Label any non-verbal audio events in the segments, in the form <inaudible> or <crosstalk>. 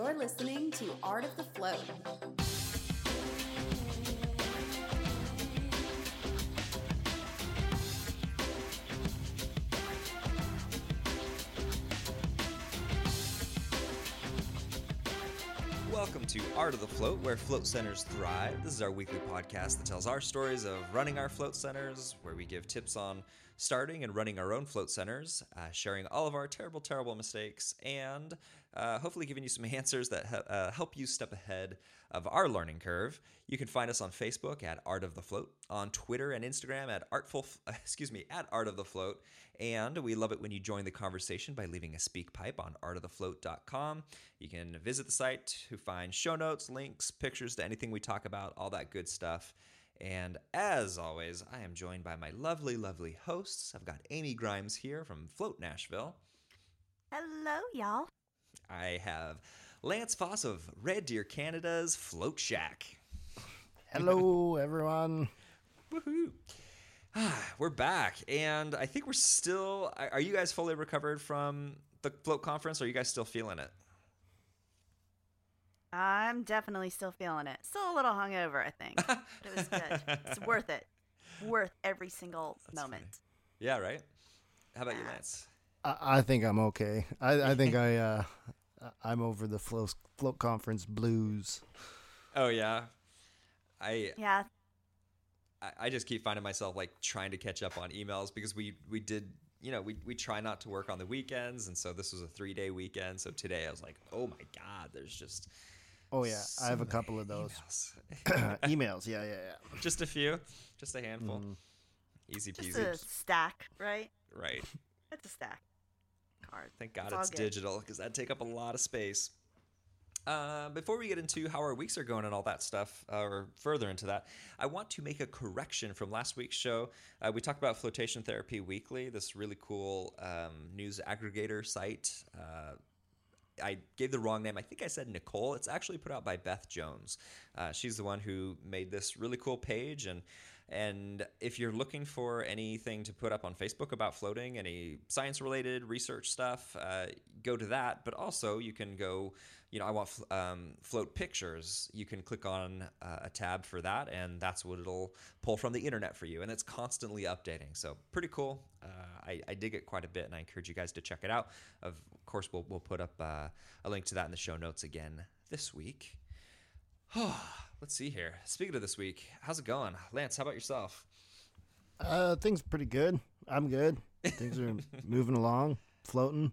You're listening to Art of the Float. Welcome to Art of the Float, where float centers thrive. This is our weekly podcast that tells our stories of running our float centers, where we give tips on starting and running our own float centers, uh, sharing all of our terrible, terrible mistakes, and uh, hopefully giving you some <laughs> answers that he- uh, help you step ahead of our learning curve. You can find us on Facebook at Art of the Float, on Twitter and Instagram at Artful, <laughs> excuse me, at Art of the Float, and we love it when you join the conversation by leaving a SpeakPipe on artofthefloat.com. You can visit the site to find show notes, links, pictures to anything we talk about, all that good stuff. And as always, I am joined by my lovely, lovely hosts. I've got Amy Grimes here from Float Nashville. Hello, y'all. I have Lance Foss of Red Deer Canada's Float Shack. Hello, <laughs> everyone. Woohoo! Ah, we're back, and I think we're still. Are are you guys fully recovered from the float conference? Or are you guys still feeling it? I'm definitely still feeling it. Still a little hungover, I think. But it was good. It's <laughs> worth it. Worth every single moment. Yeah, right. How about you, Lance? I, I think I'm okay. I, I think I uh, I'm over the float float conference blues. Oh yeah, I Yeah. I- I just keep finding myself like trying to catch up on emails because we we did you know we we try not to work on the weekends and so this was a three day weekend so today I was like oh my god there's just Oh yeah, so I have a couple of those emails. <clears throat> emails. Yeah, yeah, yeah. <laughs> just a few just a handful Mm. easy Just peasy a stack, right? right That's a stack. Card. thank god It's it's digital because that'd take up a lot of space uh, before we get into how our weeks are going and all that stuff, uh, or further into that, I want to make a correction from last week's show. Uh, we talked about Flotation Therapy Weekly, this really cool um, news aggregator site. I gave the wrong name. I think I said Nicole. It's actually put out by Beth Jones. Uh, she's the one who made this really cool page. And and if you're looking for anything to put up on Facebook about floating, any science related research stuff, uh, go to that. But also you can go. You know, I want um, float pictures. You can click on uh, a tab for that, and that's what it'll pull from the internet for you. And it's constantly updating. So pretty cool. Uh, I, I dig it quite a bit, and I encourage you guys to check it out. Of course, we'll, we'll put up uh, a link to that in the show notes again this week. <sighs> Let's see here. Speaking of this week, how's it going? Lance, how about yourself? Uh, things pretty good. I'm good. Things are <laughs> moving along, floating.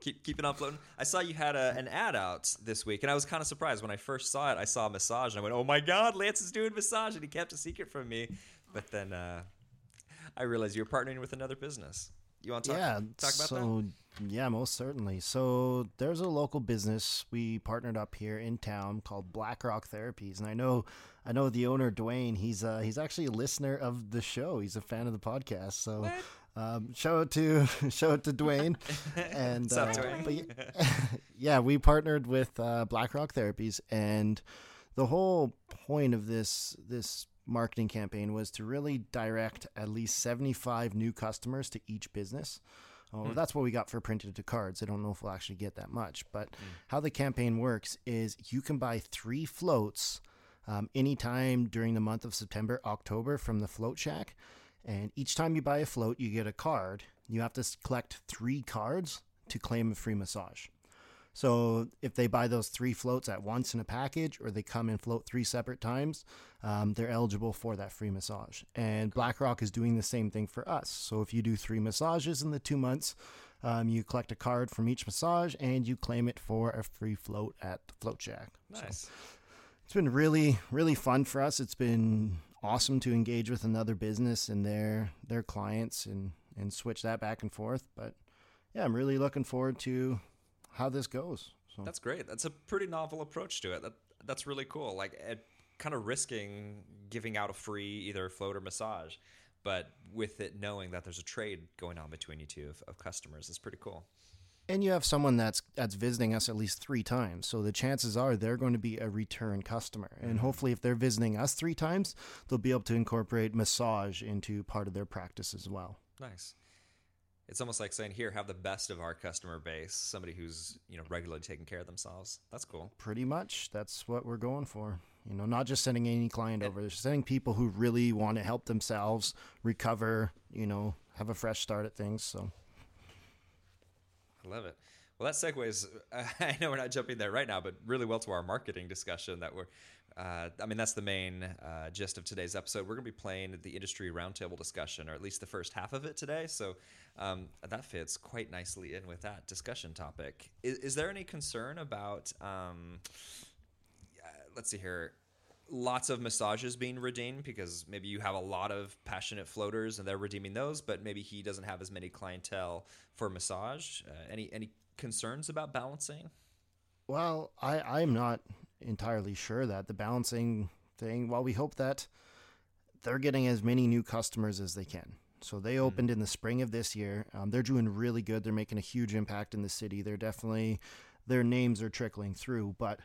Keep keeping on floating. I saw you had a, an ad out this week, and I was kind of surprised when I first saw it. I saw a massage, and I went, "Oh my God, Lance is doing massage," and he kept a secret from me. But then uh, I realized you were partnering with another business. You want to talk, yeah. talk about so yeah, most certainly. So there's a local business we partnered up here in town called Black Rock Therapies, and I know, I know the owner Dwayne. He's uh, he's actually a listener of the show. He's a fan of the podcast. So. Um, shout out to <laughs> shout out to Dwayne, and uh, Dwayne? but <laughs> yeah, <laughs> yeah, we partnered with uh, BlackRock Therapies, and the whole point of this this marketing campaign was to really direct at least seventy five new customers to each business. Uh, or hmm. that's what we got for printed to cards. I don't know if we'll actually get that much, but hmm. how the campaign works is you can buy three floats um, anytime during the month of September, October from the Float Shack. And each time you buy a float, you get a card. You have to collect three cards to claim a free massage. So if they buy those three floats at once in a package, or they come and float three separate times, um, they're eligible for that free massage. And BlackRock is doing the same thing for us. So if you do three massages in the two months, um, you collect a card from each massage, and you claim it for a free float at the Float Shack. So Nice. it's been really really fun for us it's been awesome to engage with another business and their their clients and and switch that back and forth but yeah i'm really looking forward to how this goes so That's great. That's a pretty novel approach to it. That that's really cool. Like it, kind of risking giving out a free either float or massage, but with it knowing that there's a trade going on between you two of, of customers is pretty cool. and you have someone that's that's visiting us at least three times so the chances are they're going to be a return customer and mm-hmm. hopefully if they're visiting us three times they'll be able to incorporate massage into part of their practice as well Nice. It's almost like saying, "Here, have the best of our customer base, somebody who's you know regularly taking care of themselves." That's cool. Pretty much, that's what we're going for. You know, not just sending any client over, just sending people who really want to help themselves recover. You know, have a fresh start at things. So. I love it. Well, that segues. Uh, <laughs> I know we're not jumping there right now, but really well to our marketing discussion. That we're, uh, I mean, that's the main uh, gist of today's episode. We're going to be playing the industry roundtable discussion, or at least the first half of it today. So um, that fits quite nicely in with that discussion topic. Is, is there any concern about? Um, let's see here lots of massages being redeemed because maybe you have a lot of passionate floaters and they're redeeming those, but maybe he doesn't have as many clientele for massage. Uh, any any concerns about balancing? Well, I I'm not entirely sure that the balancing thing. While we hope that they're getting as many new customers as they can. So they opened mm-hmm. in the spring of this year. Um, they're doing really good. They're making a huge impact in the city. They're definitely their names are trickling through, but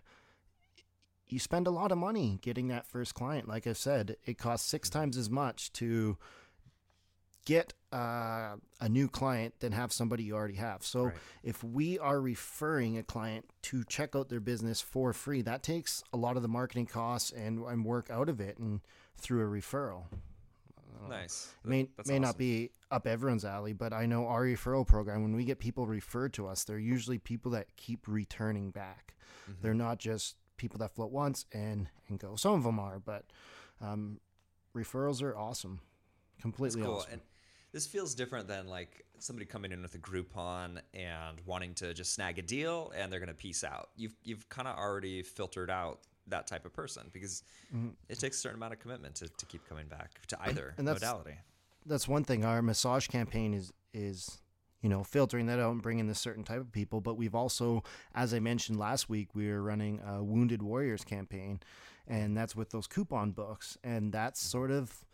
you spend a lot of money getting that first client. Like I said, it costs six mm-hmm. times as much to get uh, a new client than have somebody you already have. So right. if we are referring a client to check out their business for free, that takes a lot of the marketing costs and, and work out of it and through a referral. Nice. It may That's may awesome. not be up everyone's alley, but I know our referral program. When we get people referred to us, they're usually people that keep returning back. Mm-hmm. They're not just people that float once and and go. Some of them are, but um, referrals are awesome, completely cool. awesome. And this feels different than like somebody coming in with a Groupon and wanting to just snag a deal and they're going to piece out. You've you've kind of already filtered out that type of person because mm-hmm. it takes a certain amount of commitment to, to keep coming back to either and that's, modality. That's one thing. Our massage campaign is is you know, filtering that out and bringing this certain type of people. But we've also, as I mentioned last week, we are running a Wounded Warriors campaign, and that's with those coupon books. And that's sort of,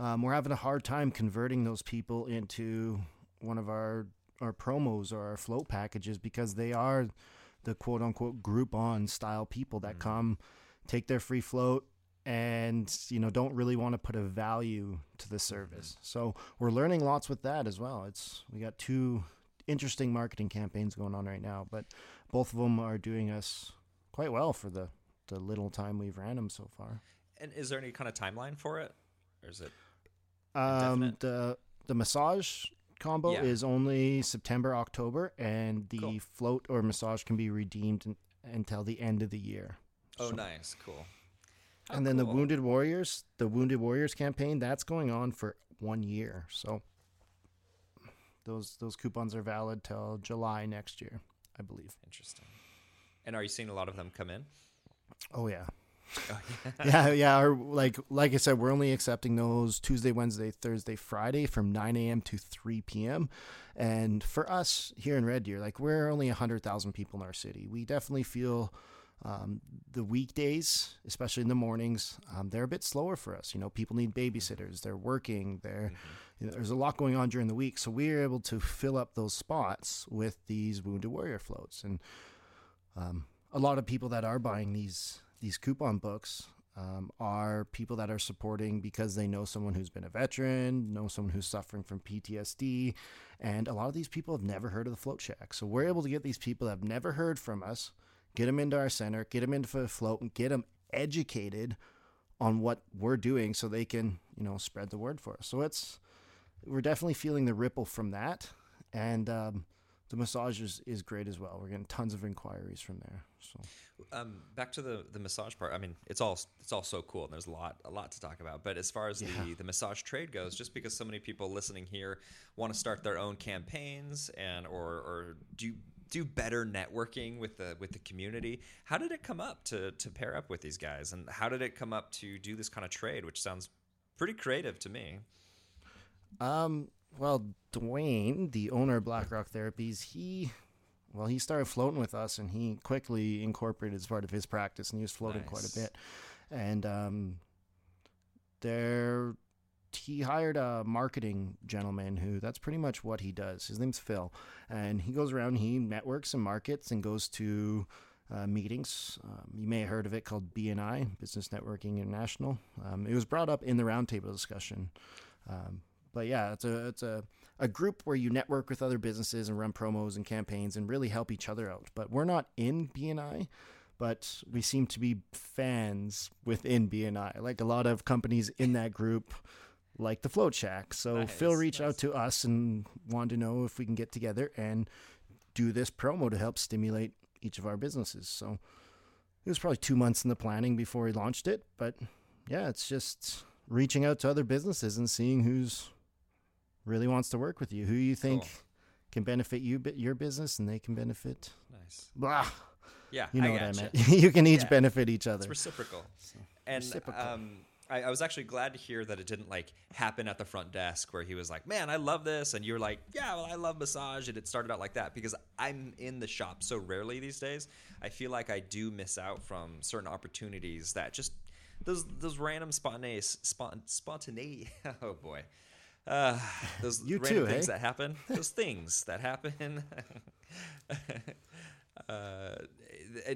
um, we're having a hard time converting those people into one of our, our promos or our float packages because they are the quote unquote Groupon style people that mm-hmm. come, take their free float, and you know don't really want to put a value to the service. Mm-hmm. So we're learning lots with that as well. It's we got two interesting marketing campaigns going on right now, but both of them are doing us quite well for the the little time we've ran them so far. And is there any kind of timeline for it, or is it? Um, the the massage combo yeah. is only September October, and the cool. float or massage can be redeemed in, until the end of the year. Oh, so. nice, cool. Oh, and then cool. the Wounded Warriors, the Wounded Warriors campaign, that's going on for one year. So those those coupons are valid till July next year, I believe. Interesting. And are you seeing a lot of them come in? Oh yeah. Oh, <laughs> yeah. yeah, yeah. Like like I said, we're only accepting those Tuesday, Wednesday, Thursday, Friday from 9 a.m. to 3 p.m. And for us here in Red Deer, like we're only 100,000 people in our city. We definitely feel um, the weekdays, especially in the mornings, um, they're a bit slower for us. You know, people need babysitters. They're working. They're mm-hmm. you know, there's a lot going on during the week, so we are able to fill up those spots with these Wounded Warrior floats. And um, a lot of people that are buying these these coupon books um, are people that are supporting because they know someone who's been a veteran, know someone who's suffering from PTSD, and a lot of these people have never heard of the Float Shack. So we're able to get these people that have never heard from us get them into our center, get them into the float, and get them educated on what we're doing so they can, you know, spread the word for us. So it's, we're definitely feeling the ripple from that. And um, the massage is, is great as well. We're getting tons of inquiries from there. So um, back to the, the massage part. I mean, it's all it's all so cool, and there's a lot a lot to talk about. But as far as yeah. the the massage trade goes, just because so many people listening here want to start their own campaigns and or or do do better networking with the with the community. How did it come up to to pair up with these guys, and how did it come up to do this kind of trade, which sounds pretty creative to me? Um. Well, Dwayne, the owner of BlackRock Therapies, he well, he started floating with us, and he quickly incorporated as part of his practice, and he was floating nice. quite a bit. And um, there he hired a marketing gentleman who that's pretty much what he does. His name's Phil, and he goes around, he networks and markets, and goes to uh, meetings. Um, you may have heard of it called BNI, Business Networking International. Um, it was brought up in the roundtable discussion. Um, but yeah, it's a it's a, a group where you network with other businesses and run promos and campaigns and really help each other out. But we're not in BNI, but we seem to be fans within BNI. Like a lot of companies in that group, like the Float Shack. So Phil reached nice. out to us and wanted to know if we can get together and do this promo to help stimulate each of our businesses. So it was probably two months in the planning before we launched it, but yeah, it's just reaching out to other businesses and seeing who's really wants to work with you, who you think Cool. can benefit you, your business, and they can benefit. Nice. Blah, Yeah, you know I what I meant. <laughs> you can each Yeah. benefit each other. It's reciprocal. And Reciprocal. um, I, I was actually glad to hear that it didn't like happen at the front desk where he was like, "Man, I love this," and you were like, "Yeah, well, I love massage," and it started out like that because I'm in the shop so rarely these days. I feel like I do miss out from certain opportunities that just those those random spontaneous spont, spontaneous. <laughs> Oh boy. Uh, those You random too, things hey? that happen, those things that happen, <laughs> uh,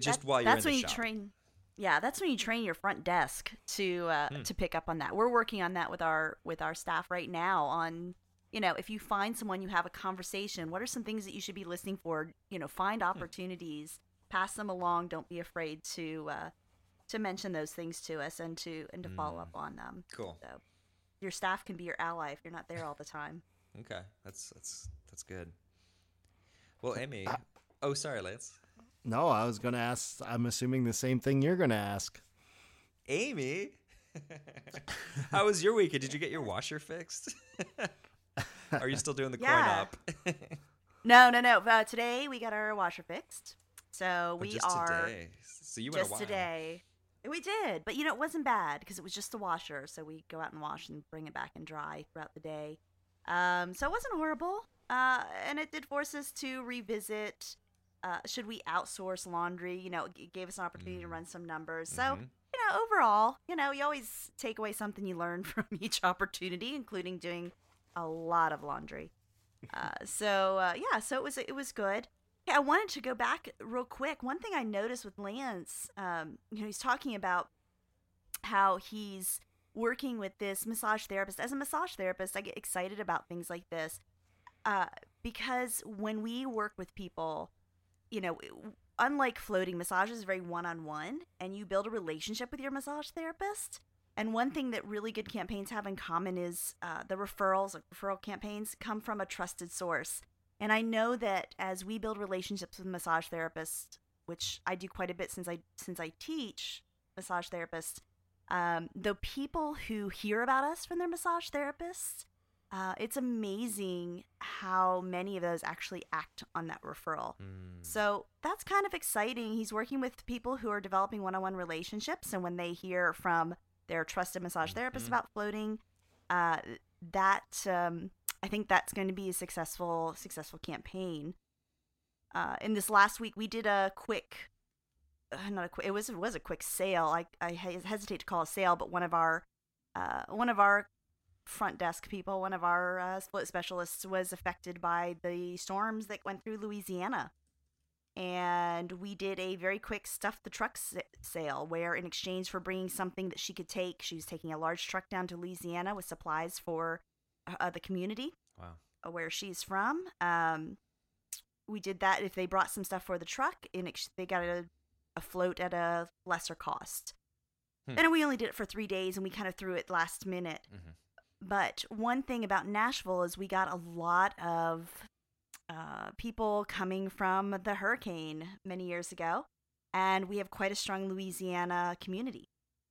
just That- while you're that's in when the you shop. train yeah that's when you train your front desk to uh, Hmm. to pick up on that we're working on that with our with our staff right now on you know if you find someone you have a conversation what are some things that you should be listening for you know find Hmm. opportunities pass them along don't be afraid to uh, to mention those things to us and to and to follow up on them Cool. so your staff can be your ally if you're not there all the time Okay, that's that's that's good. Well, Amy. oh, sorry, Lance. no, I was going to ask. I'm assuming the same thing you're going to ask. Amy, <laughs> how was your weekend? Did you get your washer fixed? <laughs> Are you still doing the Yeah. coin op? <laughs> no no no uh, today we got our washer fixed so Or we just are today. So you went a just while. today. We did, but you know it wasn't bad because it was just the washer. So we go out and wash and bring it back and dry throughout the day. Um, so it wasn't horrible, uh, and it did force us to revisit. Uh, should we outsource laundry? You know, it gave us an opportunity to run some numbers. So Mhm. you know, overall, you know, you always take away something you learn <laughs> from each opportunity, including doing a lot of laundry. Uh, so uh, yeah, so it was it was good. I wanted to go back real quick. One thing I noticed with Lance, um, you know, he's talking about how he's working with this massage therapist. As a massage therapist, I get excited about things like this uh, because when we work with people, you know, unlike floating, massage is very one on one, and you build a relationship with your massage therapist. And one thing that really good campaigns have in common is uh, the referrals, referral campaigns, come from a trusted source. And I know that as we build relationships with massage therapists, which I do quite a bit since I since I teach massage therapists, um, the people who hear about us from their massage therapists, uh, it's amazing how many of those actually act on that referral. Mm. So that's kind of exciting. He's working with people who are developing one on one relationships. And when they hear from their trusted massage therapist Mhm. about floating, uh, that um, I think that's going to be a successful successful campaign. Uh, in this last week, we did a quick, uh, not a quick. It was it was a quick sale. I I hesitate to call a sale, but one of our uh, one of our front desk people, one of our uh, split specialists, was affected by the storms that went through Louisiana. And we did a very quick stuff the truck sa- sale where, in exchange for bringing something that she could take, she was taking a large truck down to Louisiana with supplies for uh, the community Wow. uh, where she's from. Um, we did that. If they brought some stuff for the truck, in ex- they got a, a float at a lesser cost. Hmm. And we only did it for three days, and we kind of threw it last minute. Mhm. But one thing about Nashville is we got a lot of uh, people coming from the hurricane many years ago, and we have quite a strong Louisiana community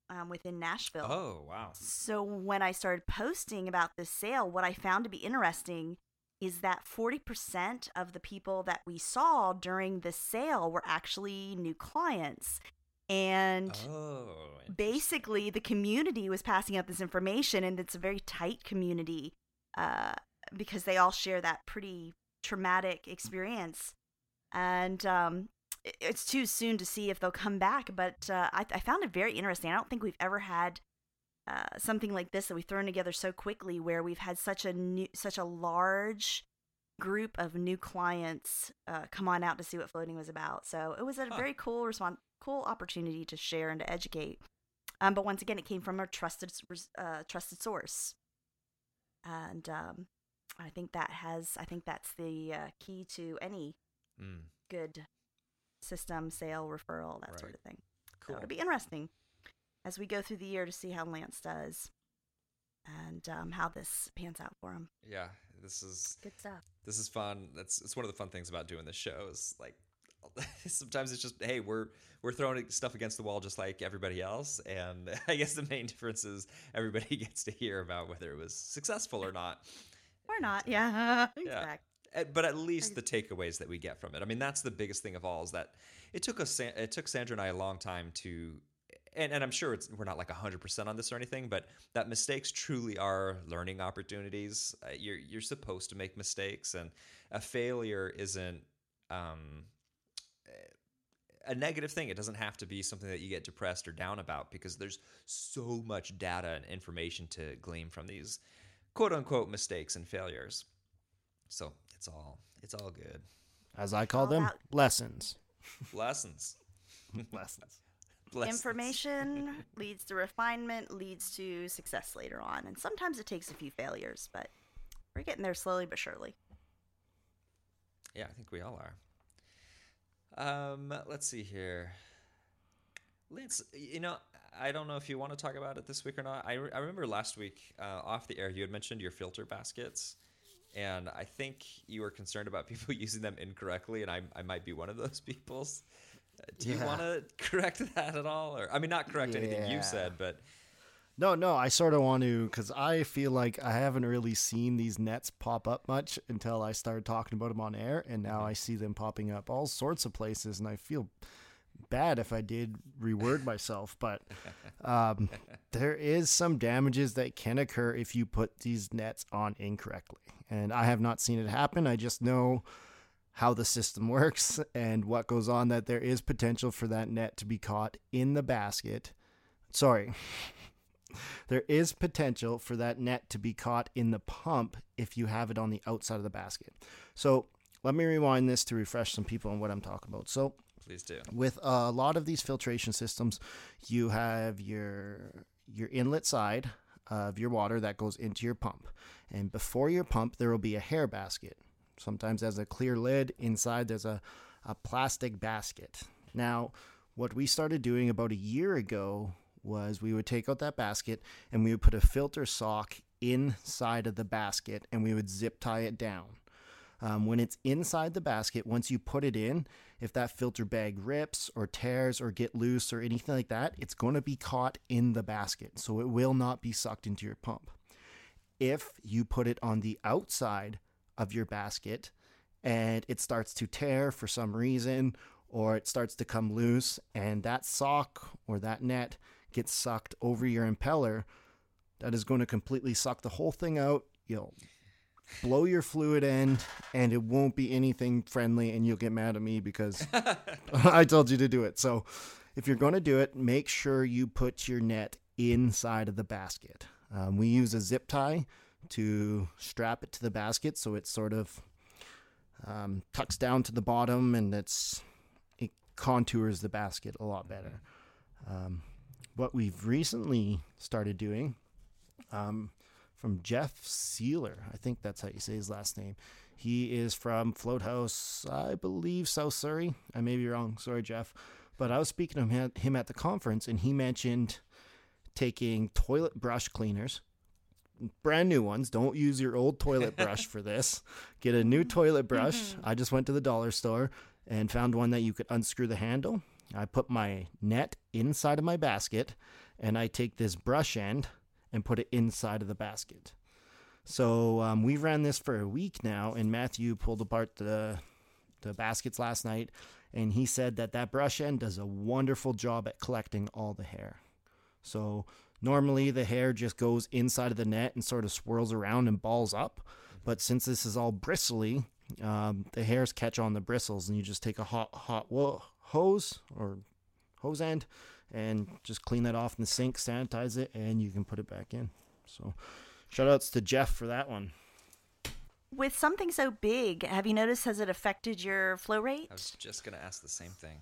um, within Nashville. Oh wow. So when I started posting about this sale, what I found to be interesting is that 40% of the people that we saw during the sale were actually new clients. And Oh. basically the community was passing out this information and it's a very tight community uh, because they all share that pretty traumatic experience and um, it's too soon to see if they'll come back but uh, I, I found it very interesting i don't think we've ever had uh, something like this that we've thrown together so quickly where we've had such a new such a large group of new clients uh, come on out to see what floating was about so it was a Huh. very cool response cool opportunity to share and to educate um, but once again it came from a trusted uh, trusted source and um, I think that has. I think that's the uh, key to any Mm, good system, sale, referral, that sort of thing. cool. So it'll be interesting as we go through the year to see how Lance does and um, how this pans out for him. yeah, this is Good stuff. this is fun. That's it's one of the fun things about doing this show is like <laughs> sometimes it's just hey we're we're throwing stuff against the wall just like everybody else and <laughs> i guess the main difference is everybody <laughs> gets to hear about whether it was successful or not Or not, yeah. exactly. But at least the takeaways that we get from it i mean that's the biggest thing of all is that it took us it took sandra and i a long time to and, and i'm sure it's we're not like 100% on this or anything but that mistakes truly are learning opportunities uh, you're you're supposed to make mistakes and a failure isn't um a negative thing. It doesn't have to be something that you get depressed or down about because there's so much data and information to glean from these quote unquote mistakes and failures. So it's all it's all good. As I call All them, about- lessons. Lessons. <laughs> lessons. Lessons. Information leads to refinement, leads to success later on. And sometimes it takes a few failures, but we're getting there slowly but surely. Yeah, I think we all are. Um, let's see here. Lance, you know, I don't know if you want to talk about it this week or not. I, re- I remember last week uh, off the air, you had mentioned your filter baskets. And I think you were concerned about <laughs> people using them incorrectly, and I, I might be one of those people. Uh, Do you Yeah. want to correct <laughs> that at all? Or I mean, not correct anything you said, but No, no, I sort of want to because I feel like I haven't really seen these nets pop up much until I started talking about them on air, and now I see them popping up all sorts of places, and I feel bad if I did reword myself, but um, there is some damages that can occur if you put these nets on incorrectly, and I have not seen it happen. I just know how the system works and what goes on that there is potential for that net to be caught in the basket. Sorry, <laughs> there is potential for that net to be caught in the pump if you have it on the outside of the basket. So let me rewind this to refresh some people on what I'm talking about. So please do. with a lot of these filtration systems, you have your your inlet side of your water that goes into your pump, and before your pump there will be a hair basket. Sometimes there's a clear lid. Inside there's a, a plastic basket. Now, what we started doing about a year ago was we would take out that basket and we would put a filter sock inside of the basket and we would zip tie it down. Um, when it's inside the basket, once you put it in, if that filter bag rips or tears or get loose or anything like that, it's going to be caught in the basket. So it will not be sucked into your pump. If you put it on the outside of your basket and it starts to tear for some reason or it starts to come loose and that sock or that net gets sucked over your impeller, that is going to completely suck the whole thing out. You'll blow your fluid end and it won't be anything friendly and you'll get mad at me because <laughs> <laughs> I told you to do it. So if you're going to do it, make sure you put your net inside of the basket. Um, we use a zip tie to strap it to the basket so it sort of um, tucks down to the bottom and it's it contours the basket a lot better. Um, what we've recently started doing um, from Jeff Sealer, I think that's how you say his last name. He is from Float House, I believe, South Surrey. I may be wrong. Sorry, Jeff. But I was speaking to him, him at the conference, and he mentioned taking toilet brush cleaners, brand new ones. Don't use your old toilet brush for this. Get a new toilet brush. Mm-hmm. I just went to the dollar store and found one that you could unscrew the handle. I put my net inside of my basket, and I take this brush end and put it inside of the basket. So um, we ran this for a week now, and Matthew pulled apart the the baskets last night, and he said that that brush end does a wonderful job at collecting all the hair. So normally the hair just goes inside of the net and sort of swirls around and balls up, but since this is all bristly, um, the hairs catch on the bristles, and you just take a hot hot wo- hose or hose end and just clean that off in the sink, sanitize it, and you can put it back in. So, shout outs to Jeff for that one. With something so big, have you noticed has it affected your flow rate? I was just gonna ask the same thing.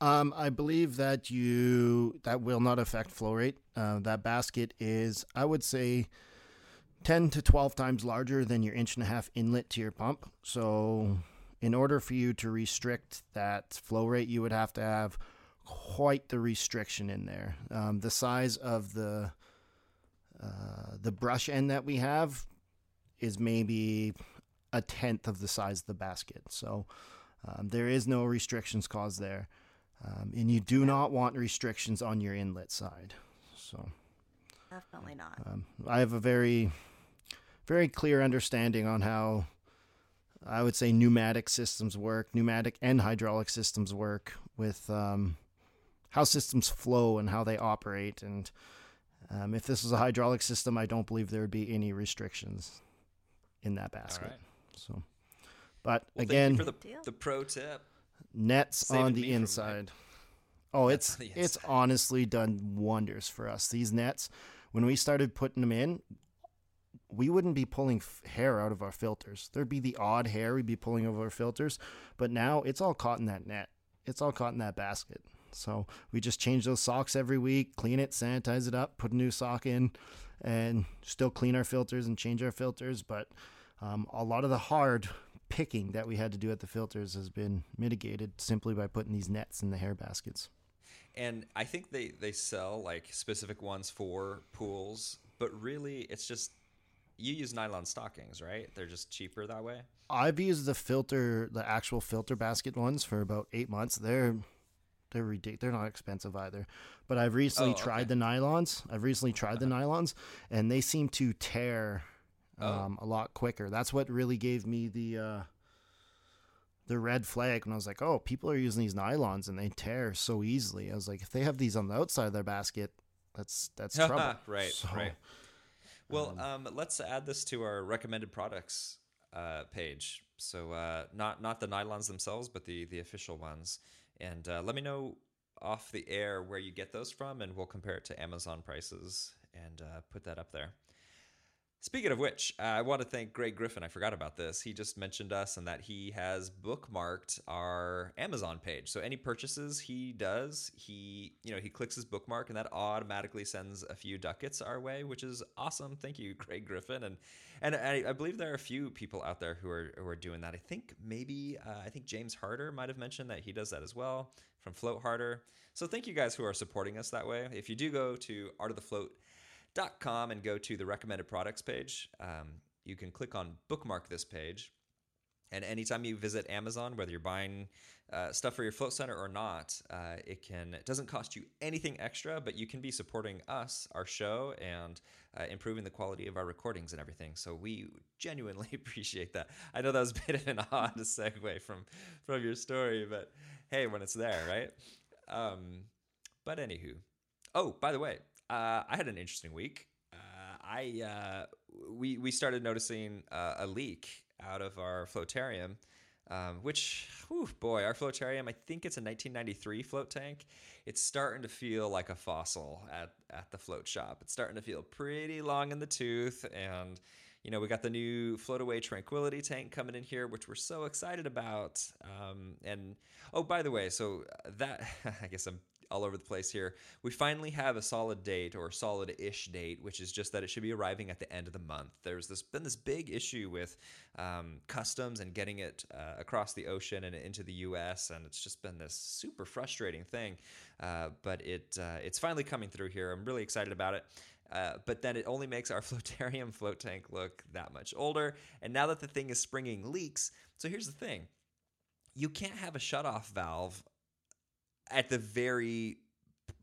Um, I believe that you that will not affect flow rate. Uh, that basket is, I would say, 10 to 12 times larger than your inch and a half inlet to your pump. So, in order for you to restrict that flow rate, you would have to have quite the restriction in there. Um, the size of the uh, the brush end that we have is maybe a tenth of the size of the basket. So um, there is no restrictions caused there, um, and you do not want restrictions on your inlet side. So Definitely not. um, I have a very, very clear understanding on how I would say pneumatic systems work, pneumatic and hydraulic systems work with um, how systems flow and how they operate. And um, if this was a hydraulic system, I don't believe there would be any restrictions in that basket. right. So, but Well, thank again, you for the, Deal. the pro tip. nets Saving on the inside. Oh, Nets it's on the it's honestly done wonders for us. These nets, when we started putting them in, we wouldn't be pulling hair out of our filters. There'd be the odd hair we'd be pulling over our filters, but now it's all caught in that net. It's all caught in that basket. So we just change those socks every week, clean it, sanitize it up, put a new sock in, and still clean our filters and change our filters. But um, a lot of the hard picking that we had to do at the filters has been mitigated simply by putting these nets in the hair baskets. And I think they they sell like specific ones for pools, but really it's just you use nylon stockings, right? They're just cheaper that way. I've used the filter, the actual filter basket ones for about eight months. They're they're ridiculous. They're not expensive either. But I've recently Oh, tried okay. the nylons. I've recently tried the nylons, and they seem to tear Oh. um, a lot quicker. That's what really gave me the uh, the red flag when I was like, oh, people are using these nylons and they tear so easily. I was like, if they have these on the outside of their basket, that's that's <laughs> trouble. right, So, right. Well, um, let's add this to our recommended products uh, page. So uh, not not the nylons themselves, but the the official ones. And uh, let me know off the air where you get those from, and we'll compare it to Amazon prices and uh, put that up there. Speaking of which, uh, I want to thank Greg Griffin. I forgot about this. He just mentioned us and that he has bookmarked our Amazon page. So any purchases he does, he you know he clicks his bookmark and that automatically sends a few ducats our way, which is awesome. Thank you, Greg Griffin. And and I, I believe there are a few people out there who are who are doing that. I think maybe uh, I think James Harder might have mentioned that he does that as well from Float Harder. So thank you guys who are supporting us that way. If you do go to Art of the Float com and go to the recommended products page. Um, you can click on bookmark this page. And anytime you visit Amazon, whether you're buying uh, stuff for your float center or not, uh, it can it doesn't cost you anything extra, but you can be supporting us, our show, and uh, improving the quality of our recordings and everything. So we genuinely <laughs> appreciate that. I know that was a bit of an <laughs> odd segue from from your story, but hey, when it's there, right? Um, but anywho, oh, by the way, uh, I had an interesting week. Uh, I uh, we we started noticing uh, a leak out of our floatarium, um, which, whew, boy, our floatarium. I think it's a 1993 float tank. It's starting to feel like a fossil at at the float shop. It's starting to feel pretty long in the tooth, and you know we got the new Floataway tranquility tank coming in here, which we're so excited about. Um, and oh, by the way, so that <laughs> I guess I'm all over the place here. We finally have a solid date or solid-ish date, which is just that it should be arriving at the end of the month. There's this been this big issue with um, customs and getting it uh, across the ocean and into the U.S., and it's just been this super frustrating thing. Uh, but it uh, it's finally coming through here. I'm really excited about it. Uh, but then it only makes our <laughs> floatarium float tank look that much older. And now that the thing is springing leaks, so here's the thing: you can't have a shutoff valve at the very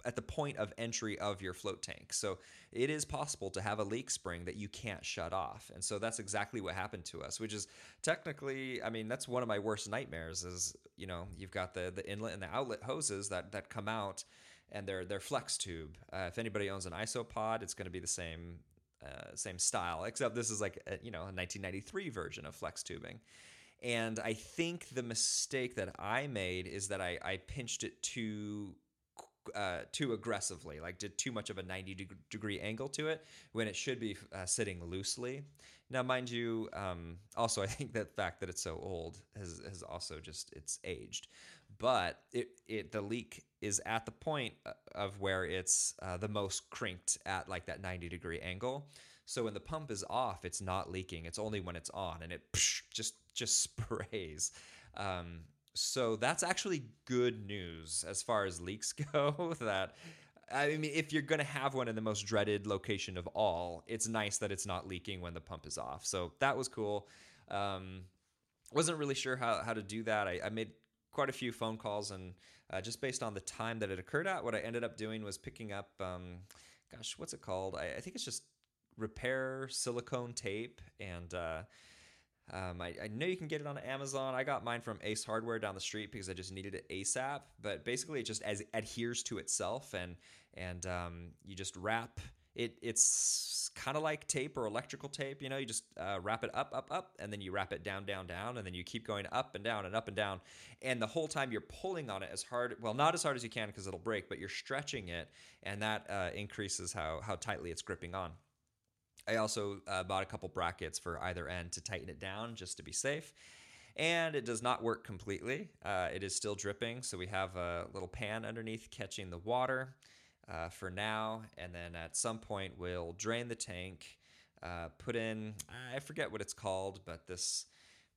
at the point of entry of your float tank. So it is possible to have a leak spring that you can't shut off. And so that's exactly what happened to us, which is technically, I mean, that's one of my worst nightmares is, you know, you've got the the inlet and the outlet hoses that that come out and they're they're flex tube. Uh, if anybody owns an i-sopod, it's going to be the same uh, same style, except this is like a, you know, a 1993 version of flex tubing. And I think the mistake that I made is that I, I pinched it too uh, too aggressively, like did too much of a 90 deg- degree angle to it when it should be uh, sitting loosely. Now, mind you, um, also I think that fact that it's so old has, has also just it's aged, but it, it the leak is at the point uh, of where it's uh, the most crinked at like that 90 degree angle. So when the pump is off, it's not leaking. It's only when it's on, and it psh, just just <laughs> sprays. Um, so that's actually good news as far as leaks <laughs> go. that I mean, if you're going to have one in the most dreaded location of all, it's nice that it's not leaking when the pump is off. So that was cool. Um, wasn't really sure how, how to do that. I, I made quite a few phone calls, and uh, just based on the time that it occurred at, what I ended up doing was picking up, um, gosh, what's it called? I, I, think it's just repair silicone tape and. Uh, um, I, I, know you can get it on Amazon. I got mine from Ace Hardware down the street because I just needed it ASAP. But basically, it just as adheres to itself, and and um, you just wrap it. It's kind of like tape or electrical tape. You know, you just uh, wrap it up, up, up, and then you wrap it down, down, down, and then you keep going up and down and up and down. And the whole time you're pulling on it as hard, well, not as hard as you can because it'll break, but you're stretching it, and that uh, increases how how tightly it's gripping on. I also uh, bought a couple brackets for either end to tighten it down just to be safe. And it does not work completely. Uh, it is still dripping, so we have a little pan underneath catching the water uh, for now. And then at some point, we'll drain the tank, uh, put in, I forget what it's called, but this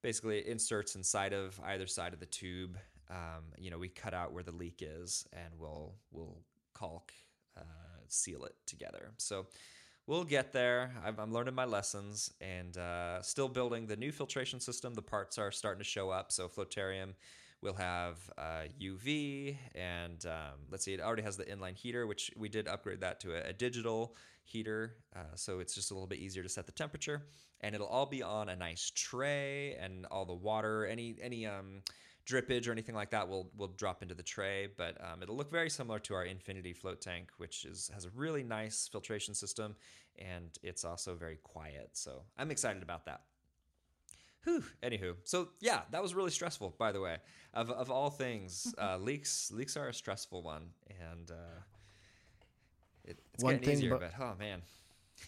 basically inserts inside of either side of the tube. Um, you know, we cut out where the leak is, and we'll we'll caulk uh, seal it together. So we'll get there. i am learning my lessons and uh, still building the new filtration system. The parts are starting to show up. So Flotarium will have uh, UV and um, let's see, it already has the inline heater, which we did upgrade that to a, a digital heater. Uh, so it's just a little bit easier to set the temperature and it'll all be on a nice tray and all the water, any, any, um, drippage or anything like that will will drop into the tray, but um, it'll look very similar to our Infinity float tank, which is has a really nice filtration system, and it's also very quiet. So I'm excited about that. Whew. Anywho, so yeah, that was really stressful. By the way, of of all things, <laughs> uh, leaks leaks are a stressful one, and uh, it, it's one getting easier. But, but oh man,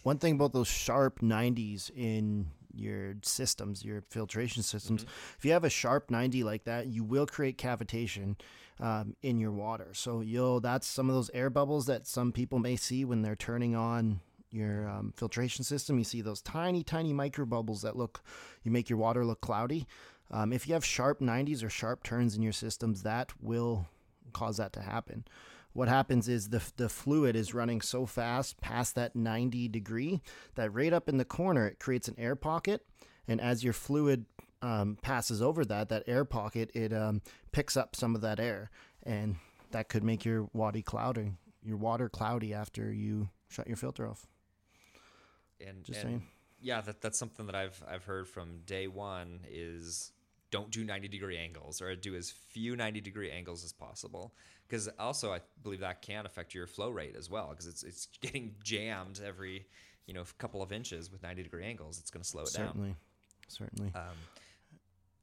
one thing about those sharp 90s in your systems, your filtration systems. Mm-hmm. If you have a sharp 90 like that, you will create cavitation um, in your water. So you'll that's some of those air bubbles that some people may see when they're turning on your um, filtration system. You see those tiny, tiny micro bubbles that look, you make your water look cloudy. Um, if you have sharp 90s or sharp turns in your systems, that will cause that to happen what happens is the, the fluid is running so fast past that 90 degree that right up in the corner it creates an air pocket. And as your fluid um, passes over that that air pocket it um, picks up some of that air. And that could make your water cloudy your water cloudy after you shut your filter off. And, Just and saying. yeah that, that's something that I've I've heard from day one is don't do 90 degree angles or do as few 90 degree angles as possible because also I believe that can affect your flow rate as well because it's it's getting jammed every you know couple of inches with 90 degree angles it's going to slow it certainly. down certainly certainly um,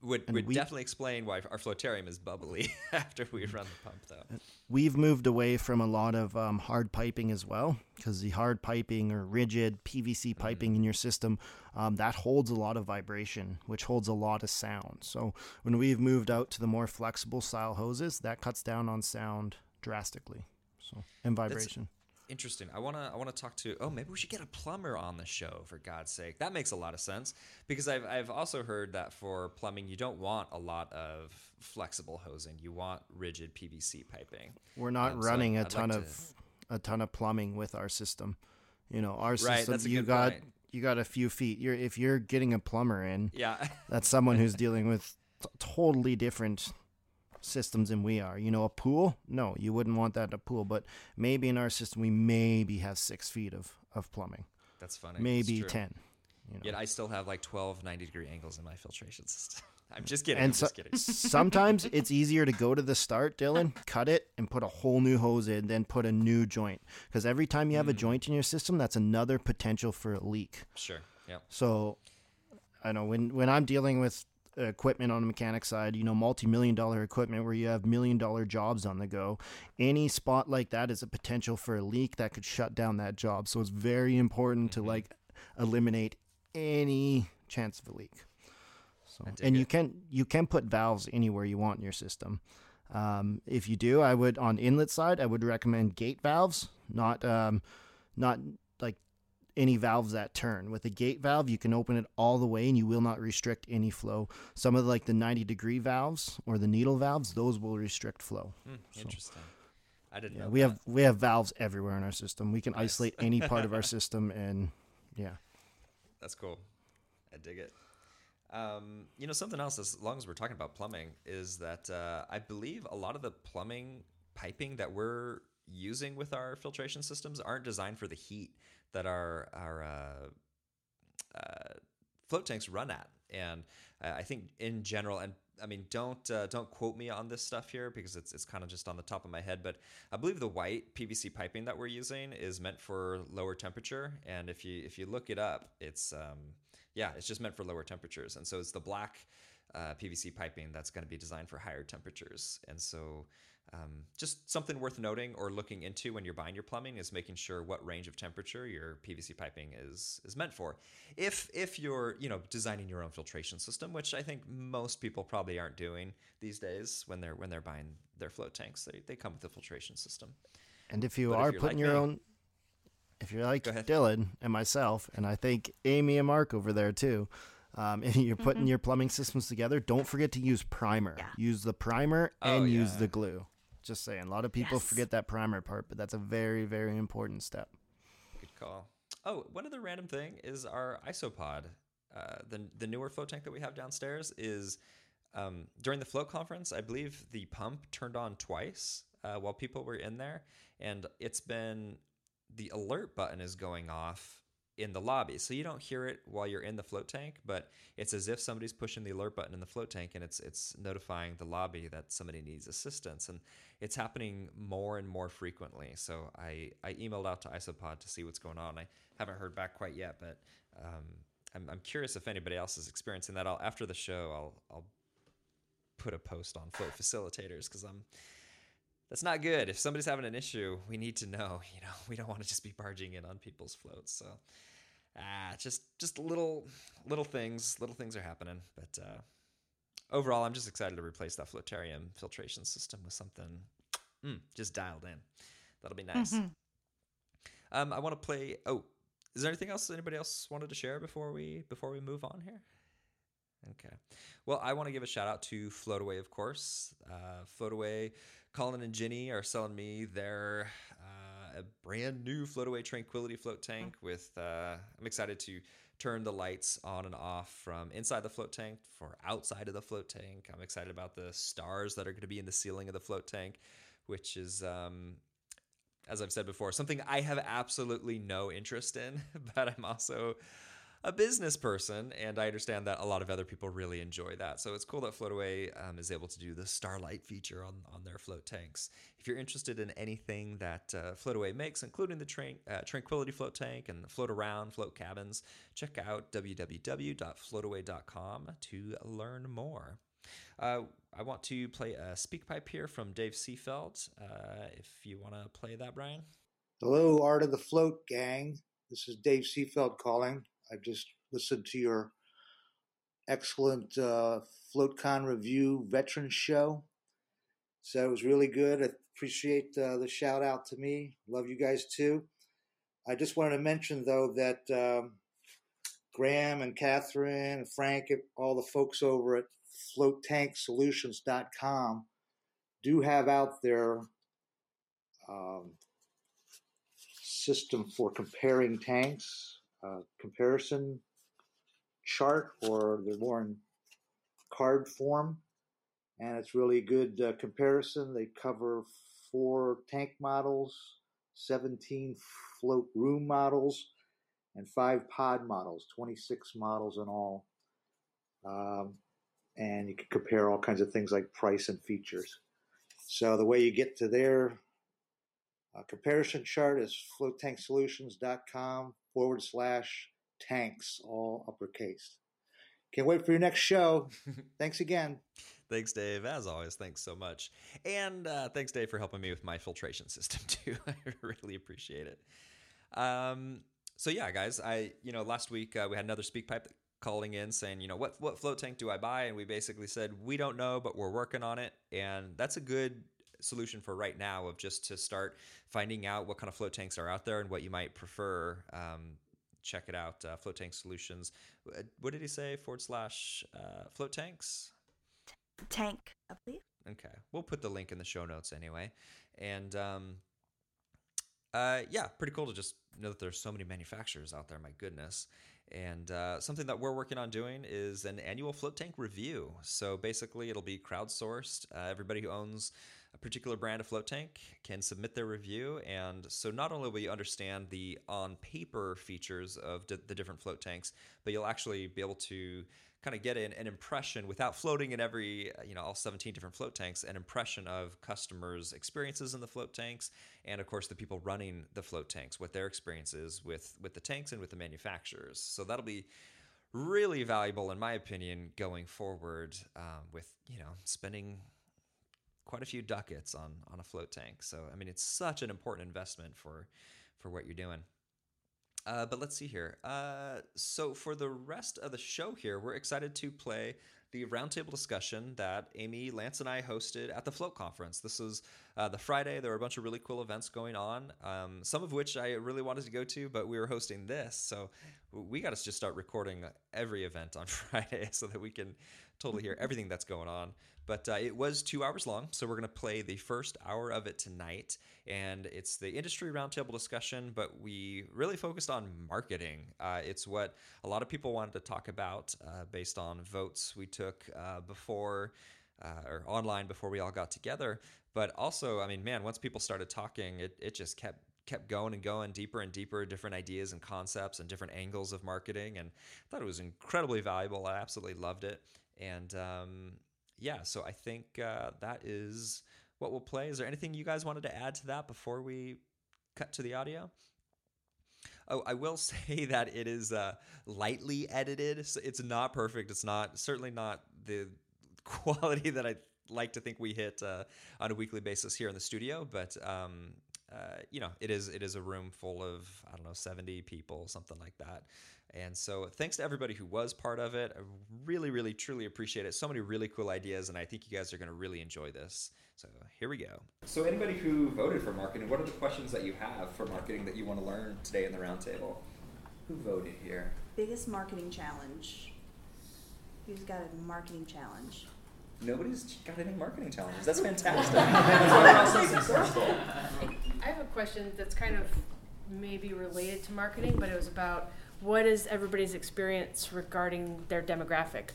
would would definitely explain why our floatarium is bubbly <laughs> after we run the pump, though. We've moved away from a lot of um, hard piping as well, because the hard piping or rigid PVC mm-hmm. piping mm-hmm. in your system um, that holds a lot of vibration, which holds a lot of sound. So when we've moved out to the more flexible style hoses, that cuts down on sound drastically. So and vibration. That's, interesting. I wanna I wanna talk to. Oh, maybe we should get a plumber on the show for God's sake. That makes a lot of sense because I've I've also heard that for plumbing you don't want a lot of flexible hosing. You want rigid PVC piping. We're not um, running so a ton like of to... a ton of plumbing with our system. You know, our right, system you got point. you got a few feet. You're if you're getting a plumber in, yeah, that's someone who's <laughs> dealing with t- totally different systems than we are. You know, a pool? No, you wouldn't want that in a pool. But maybe in our system, we maybe have six feet of, of plumbing. That's funny. Maybe 10. You know. Yet I still have like 12 90 degree angles in my filtration system. <laughs> I'm just kidding. And I'm so, just kidding. <laughs> sometimes it's easier to go to the start, Dylan, cut it, and put a whole new hose in, then put a new joint. Because every time you have mm. a joint in your system, that's another potential for a leak. Sure. Yeah. So I know when when I'm dealing with equipment on the mechanic side, you know, multi-million dollar equipment where you have million dollar jobs on the go. Any spot like that is a potential for a leak that could shut down that job. So it's very important mm-hmm. to like eliminate any chance of a leak. So, and it. you can you can put valves anywhere you want in your system. Um, if you do, I would on inlet side, I would recommend gate valves, not um, not any valves that turn. With a gate valve, you can open it all the way and you will not restrict any flow. Some of the, like the 90 degree valves or the needle valves, those will restrict flow. Hmm, interesting. I didn't Yeah, know we that. have we have valves everywhere in our system. We can Nice. isolate any part of our <laughs> system and yeah. That's cool. I dig it. Um, you know, something else, as long as we're talking about plumbing, is that uh, I believe a lot of the plumbing piping that we're using with our filtration systems aren't designed for the heat that our our uh, uh, float tanks run at. And I think in general, and I mean, don't uh, don't quote me on this stuff here because it's it's kind of just on the top of my head. But I believe the white PVC piping that we're using is meant for lower temperature. And if you if you look it up, it's um, yeah, it's just meant for lower temperatures. And so it's the black uh, PVC piping that's going to be designed for higher temperatures. And so um, just something worth noting or looking into when you're buying your plumbing is making sure what range of temperature your PVC piping is is meant for. If if you're you know designing your own filtration system, which I think most people probably aren't doing these days when they're when they're buying their float tanks, they, they come with a filtration system. And if you But are you're putting like your me- own, if you're like Dylan and myself, and I think Amy and Mark over there too, um, <laughs> and you're putting your plumbing systems together, don't forget to use primer. Yeah. Use the primer Oh, and use the glue. Just saying, a lot of people Yes. forget that primer part, but that's a very, very important step. Good call. Oh, one other random thing is our i-sopod. Uh, the the newer float tank that we have downstairs is um, during the float conference. I believe the pump turned on twice uh, while people were in there, and it's been the alert button is going off in the lobby, so you don't hear it while you're in the float tank, but it's as if somebody's pushing the alert button in the float tank, and it's it's notifying the lobby that somebody needs assistance, and it's happening more and more frequently. So I I emailed out to i-sopod to see what's going on. I haven't heard back quite yet, but um, I'm I'm curious if anybody else is experiencing that. I'll after the show I'll I'll put a post on float facilitators because I'm that's not good. If somebody's having an issue, we need to know. <laughs> You know, we don't want to just be barging in on people's floats. So, ah, just just little little things. Little things are happening. But uh, overall, I'm just excited to replace that Floatarium filtration system with something mm, just dialed in. That'll be nice. Um, I want to play. Oh, is there anything else anybody else wanted to share before we before we move on here? Okay. Well, I want to give a shout out to Floataway, of course. Uh, Floataway, Colin and Ginny are selling me their uh, a brand new Floataway Tranquility float tank. With uh, I'm excited to turn the lights on and off from inside the float tank for outside of the float tank. I'm excited about the stars that are going to be in the ceiling of the float tank, which is um, as I've said before, something I have absolutely no interest in, <laughs> but I'm also a business person, and I understand that a lot of other people really enjoy that. So it's cool that Floataway um, is able to do the Starlight feature on, on their float tanks. If you're interested in anything that uh, Floataway makes, including the uh, Tranquility float tank and the float around float cabins, check out www.floataway.com to learn more. Uh, I want to play a SpeakPipe here from Dave Seafeld. Uh, if you want to play that, Brian. Hello, Art of the Float gang. This is Dave Seafeld calling. I've just listened to your excellent uh, FloatCon review veteran show. So it was really good. I appreciate uh, the shout out to me. Love you guys too. I just wanted to mention though that um, Graham and Catherine and Frank, and all the folks over at floattanksolutions.com do have out their um, system for comparing tanks, uh, comparison chart, or they're more in card form. And it's really good uh, comparison. They cover four tank models, 17 float room models, and five pod models, 26 models in all. Um, and you can compare all kinds of things like price and features. So the way you get to their uh, comparison chart is floattanksolutions.com forward slash tanks, all uppercase. Can't wait for your next show. <laughs> Thanks again. Thanks, Dave. As always, thanks so much. And uh, thanks, Dave, for helping me with my filtration <laughs> system too. <laughs> I really appreciate it. Um, so yeah, guys, I you know last week uh, we had another SpeakPipe calling in saying you know what what float tank do I buy, and we basically said we don't know, but we're working on it, and that's a good solution for right now of just to start finding out what kind of float tanks are out there and what you might prefer. Um, check it out. Uh, float Tank Solutions. Uh, What did he say? Forward slash uh, float tanks. Tank, I believe. Okay, we'll put the link in the show notes anyway. And um, uh, yeah, pretty cool to just know that there's so many manufacturers out there. My goodness. And uh, something that we're working on doing is an annual float tank review. So basically, it'll be crowdsourced. Uh, everybody who owns a particular brand of float tank can submit their review. And so not only will you understand the on paper features of d- the different float tanks, but you'll actually be able to kind of get an, an impression without floating in every, you know, all 17 different float tanks, an impression of customers' experiences in the float tanks, and of course the people running the float tanks, what their experience is with with the tanks and with the manufacturers. So that'll be really valuable, in my opinion, going forward um, with you know spending quite a few ducats on on a float tank. So I mean, it's such an important investment for for what you're doing. Uh, but let's see here. Uh, so for the rest of the show here, we're excited to play the roundtable discussion that Amy, Lance, and I hosted at the Float Conference. This was uh, the Friday. There were a bunch of really cool events going on, um, some of which I really wanted to go to, but we were hosting this, so we got to just start recording every event on <laughs> Friday so that we can totally hear everything that's going on. But uh, it was two hours long, so we're going to play the first hour of it tonight. And it's the industry roundtable discussion, but we really focused on marketing. Uh, it's what a lot of people wanted to talk about uh, based on votes we took uh, before. Uh, or online before we all got together, but also, I mean, man, once people started talking, it, it just kept kept going and going deeper and deeper, different ideas and concepts and different angles of marketing. And I thought it was incredibly valuable. I absolutely loved it. And um, yeah, so I think uh, that is what we'll play. Is there anything you guys wanted to add to that before we cut to the audio? Oh, I will <laughs> say that it is uh, lightly edited. So it's not perfect. It's not certainly not the quality <laughs> that I like to think we hit uh, on a weekly basis here in the studio. But um, uh, you know, it is it is a room full of I don't know seventy people, something like that. And so, thanks to everybody who was part of it. I really, really, truly appreciate it. So many really cool ideas, and I think you guys are going to really enjoy this. So, here we go. So, anybody who voted for marketing, what are the questions that you have for marketing that you want to learn today in the roundtable? Who voted here? Biggest marketing challenge. Who's got a marketing challenge? Nobody's got any marketing challenges. That's <laughs> fantastic. That's why we're all so successful. I have a question that's kind of maybe related to marketing, but it was about what is everybody's experience regarding their demographic?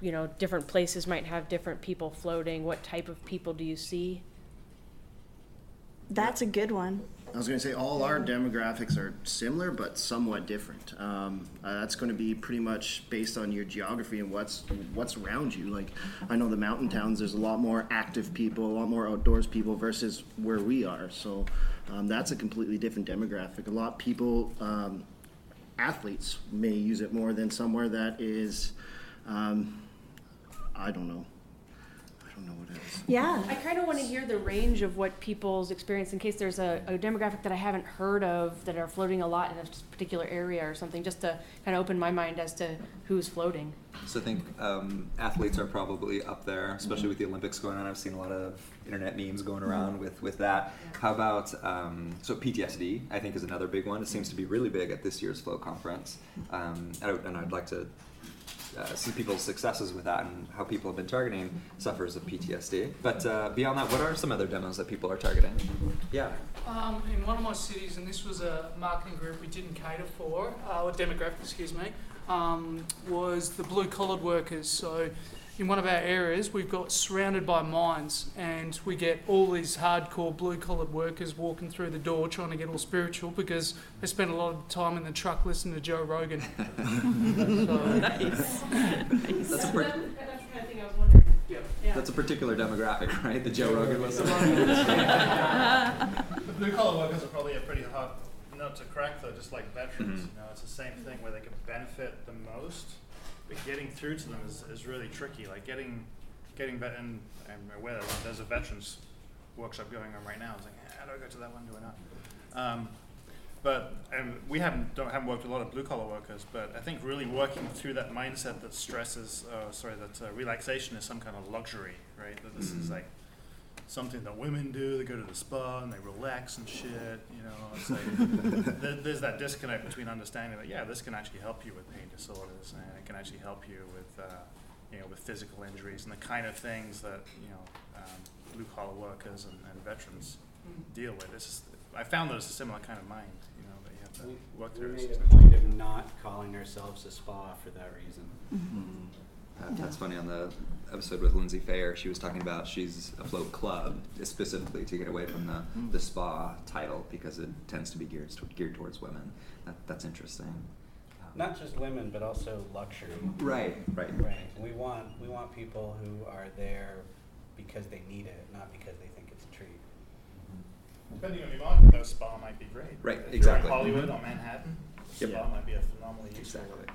You know, different places might have different people floating. What type of people do you see? That's a good one. I was going to say all our demographics are similar but somewhat different. Um, uh, that's going to be pretty much based on your geography and what's what's around you. Like I know the mountain towns, there's a lot more active people, a lot more outdoors people versus where we are. So um, that's a completely different demographic. A lot of people, um, athletes, may use it more than somewhere that is, um, I don't know. I don't know what it is. Yeah. I kind of want to hear the range of what people's experience, in case there's a, a demographic that I haven't heard of that are floating a lot in a particular area or something, just to kind of open my mind as to who's floating. So I think um, athletes are probably up there, especially with the Olympics going on. I've seen a lot of internet memes going around with, with that. How about um, so PTSD? I think is another big one. It seems to be really big at this year's Float conference, um, and, I, would- and I'd like to uh, see people's successes with that and how people have been targeting sufferers of PTSD. But uh, beyond that, what are some other demos that people are targeting? Yeah. Um, in one of my cities, and this was a marketing group we didn't cater for, uh, or demographic, excuse me, um, was the blue collared workers. So, in one of our areas, we've got surrounded by mines, and we get all these hardcore blue collared workers walking through the door trying to get all spiritual because they spend a lot of time in the truck listening to Joe Rogan. <laughs> <laughs> so, That's a, per- that's the kind of thing I was wondering. yeah. Yeah. that's a particular demographic, <laughs> right? The Joe Rogan listener. The blue collar workers are probably a pretty hard nut to crack, though. Just like veterans, Mhm. you know, it's the same thing where they can benefit the most, but getting through to them is, is really tricky. Like getting, getting vet- and I'm aware that there's a veterans workshop going on right now. I was like, how do I go to that one? Do I not? Um, but and we haven't don't haven't worked with a lot of blue collar workers, but I think really working through that mindset that stress is, uh, sorry, that uh, relaxation is some kind of luxury, right? That this is Mhm. like something that women do. They go to the spa and they relax and shit. You know, it's like <laughs> there, there's that disconnect between understanding that yeah, this can actually help you with pain disorders and it can actually help you with uh, you know with physical injuries and the kind of things that you know um, blue collar workers and, and veterans deal with. It's just, I found that it's a similar kind of mind. You know that you have to We, work we through. made a point of not calling ourselves a spa for that reason. Uh, that's funny on the episode with Lindsay Fair. She was talking about she's a float club specifically to get away from the, the spa title because it tends to be geared geared towards women. That, that's interesting. Not just women, but also luxury. Right, right. Right. We want we want people who are there because they need it, not because they think it's a treat. Depending on your market, though, spa might be great. Right, If exactly. You're in Hollywood Mhm. or Manhattan, Yep. spa might be a phenomenally useful Exactly.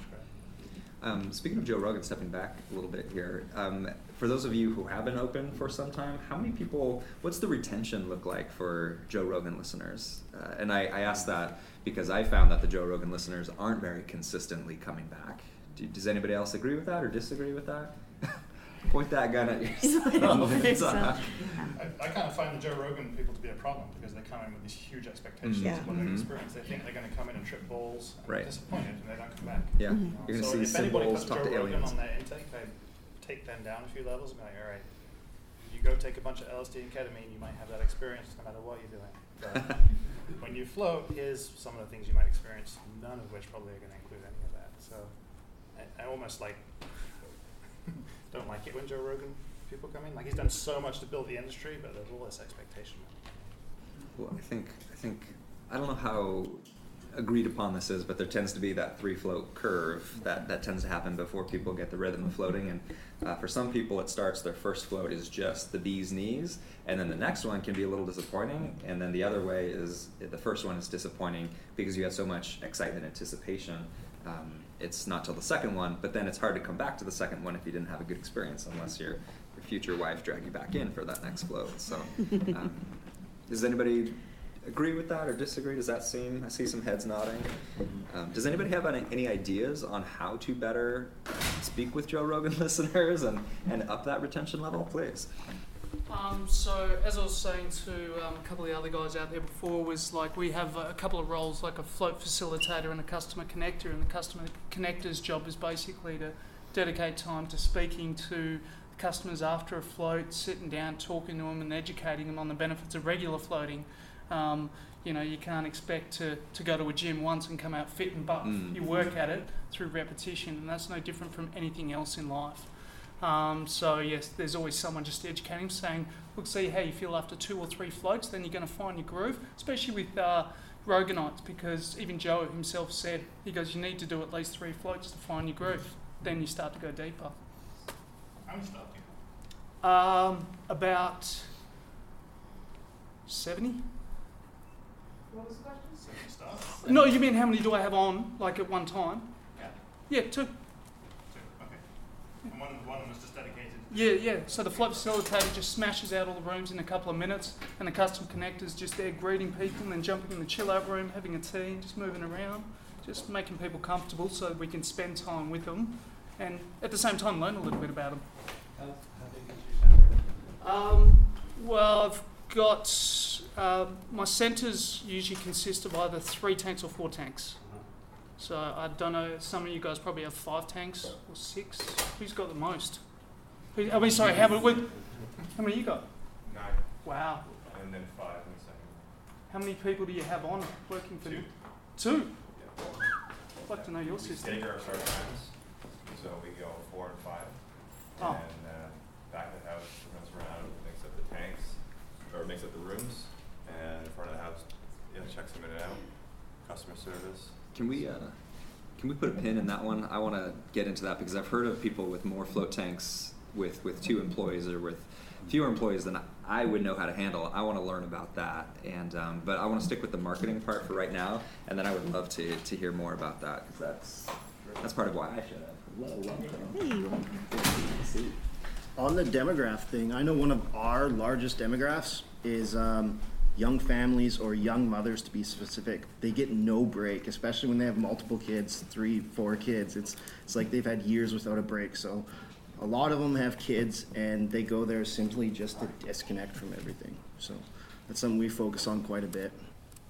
Um, speaking of Joe Rogan, stepping back a little bit here, um, for those of you who have been open for some time, how many people, what's the retention look like for Joe Rogan listeners? Uh, and I, I ask that because I found that the Joe Rogan listeners aren't very consistently coming back. Do, does anybody else agree with that or disagree with that? <laughs> Point that gun at <laughs> yourself. <laughs> It's, uh, I, I kind of find the Joe Rogan people to be a problem because they come in with these huge expectations Mhm. of what they're Mhm. going experience. They think they're going to come in and trip balls and Right. be disappointed and they don't come back. Yeah, You know, you're gonna so see if anybody symbols, puts talk Joe to Rogan aliens. on their intake, I take them down a few levels and be like, all right, you go take a bunch of LSD and ketamine, you might have that experience no matter what you're doing. But <laughs> when you float, here's some of the things you might experience, none of which probably are going to include any of that. So I, I almost like don't like it when Joe Rogan people come in. Like he's done so much to build the industry, but there's all this expectation. Well, I think I think I don't know how agreed upon this is, but there tends to be that three float curve that that tends to happen before people get the rhythm of floating. And uh, for some people, it starts their first float is just the bee's knees, and then the next one can be a little disappointing, and then the other way is the first one is disappointing because you had so much excitement, anticipation. Um, it's not till the second one, but then it's hard to come back to the second one if you didn't have a good experience, unless your your future wife drag you back in for that next float. So. Um, <laughs> does anybody agree with that or disagree? Does that seem? I see some heads nodding. Um, does anybody have any, any ideas on how to better speak with Joe Rogan <laughs> listeners and, and up that retention level, please? Um, so as I was saying to um, a couple of the other guys out there before, was like we have a couple of roles, like a float facilitator and a customer connector, and the customer connector's job is basically to dedicate time to speaking to customers after a float, sitting down, talking to them, and educating them on the benefits of regular floating. Um, you know, you can't expect to, to go to a gym once and come out fit and buff. Mm. You work at it through repetition, and that's no different from anything else in life. Um, so yes, there's always someone just educating, saying, "Look, see how you feel after two or three floats, then you're going to find your groove." Especially with uh, Roganites, because even Joe himself said, he goes, "You need to do at least three floats to find your groove. Then you start to go deeper." How much stuff do you Um, about seventy. have? Seven stuff? No, you mean how many do I have on, like at one time? Yeah. Yeah, two. Two. Okay. And one, one of them was just dedicated. Yeah, yeah. So the float facilitator just smashes out all the rooms in a couple of minutes, and the custom connector's just there greeting people and then jumping in the chill out room, having a tea, and just moving around, just making people comfortable so that we can spend time with them and at the same time learn a little bit about them. How, how big is your center? Um, well, I've got uh, my centres usually consist of either three tanks or four tanks. So I don't know. Some of you guys probably have five tanks or six. Who's got the most? Who, I mean, sorry, how many? How many you got? Nine, Wow. and then five in the second. How many people do you have on working for Two. you? Two. Yeah. I'd like to know your We system. stagger our times, so we go four and five. Oh. And uh, back of the house runs around, makes up the tanks, or makes up the rooms, and in front of the house, yeah, checks them in and out. Customer service. Can we uh, can we put a pin in that one? I want to get into that because I've heard of people with more float tanks with with two employees or with fewer employees than I would know how to handle. I want to learn about that, and um, but I want to stick with the marketing part for right now, and then I would love to to hear more about that because that's that's part of why I should have. Hello, welcome. Good to see you. On the demograph thing, I know one of our largest demographics is um, young families or young mothers, to be specific. They get no break, especially when they have multiple kids, three, four kids. It's it's like they've had years without a break. So a lot of them have kids and they go there simply just to disconnect from everything. So that's something we focus on quite a bit.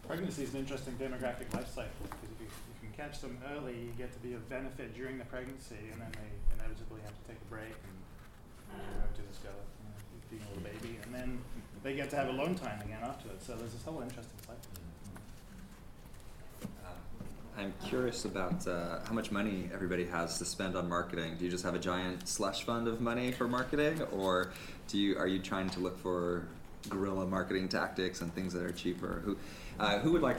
Pregnancy is an interesting demographic life cycle because if you, if you can catch them early, you get to be of benefit during the pregnancy, and then they inevitably have to take a break and you know, to this go, being a little baby, and then they get to have alone time again afterwards. So there's this whole interesting cycle. I'm curious about uh, how much money everybody has to spend on marketing. Do you just have a giant slush fund of money for marketing, or do you are you trying to look for guerrilla marketing tactics and things that are cheaper? Who uh, who would like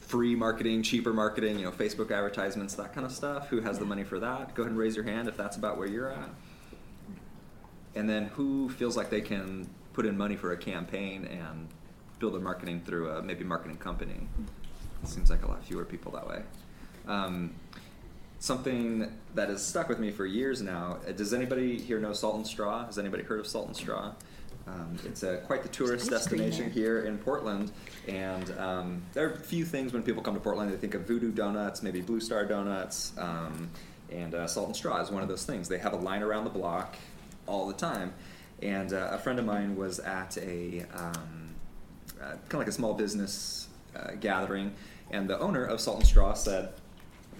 free marketing, cheaper marketing? You know, Facebook advertisements, that kind of stuff. Who has the money for that? Go ahead and raise your hand if that's about where you're at. And then who feels like they can put in money for a campaign and build their marketing through a maybe marketing company? It seems like a lot fewer people that way. Um, something that has stuck with me for years now. uh, Does anybody here know Salt and Straw? Has anybody heard of Salt and Straw? Um, it's a, quite the tourist destination here in Portland, and um, there are a few things when people come to Portland. They think of Voodoo Donuts, maybe Blue Star Donuts, um, and uh, Salt and Straw is one of those things. They have a line around the block all the time, and uh, a friend of mine was at a um, uh, kind of like a small business uh, gathering, and the owner of Salt and Straw said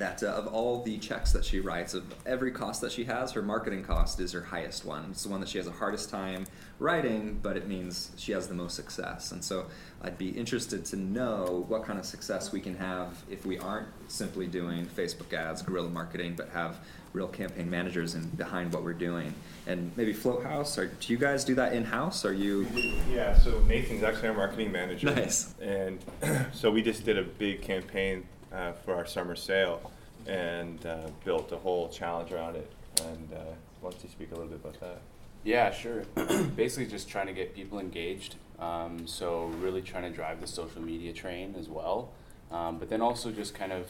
that uh, of all the checks that she writes, of every cost that she has, her marketing cost is her highest one. It's the one that she has the hardest time writing, but it means she has the most success. And so I'd be interested to know what kind of success we can have if we aren't simply doing Facebook ads, guerrilla marketing, but have real campaign managers in behind what we're doing. And maybe Float House, or do you guys do that in house? Are you? Yeah, so Nathan's actually our marketing manager. Nice. And <clears throat> so we just did a big campaign uh, for our summer sale and uh, built a whole challenge around it. And uh, why don't you speak a little bit about that? Yeah, sure. <clears throat> Basically, just trying to get people engaged. Um, so really trying to drive the social media train as well. Um, but then also just kind of,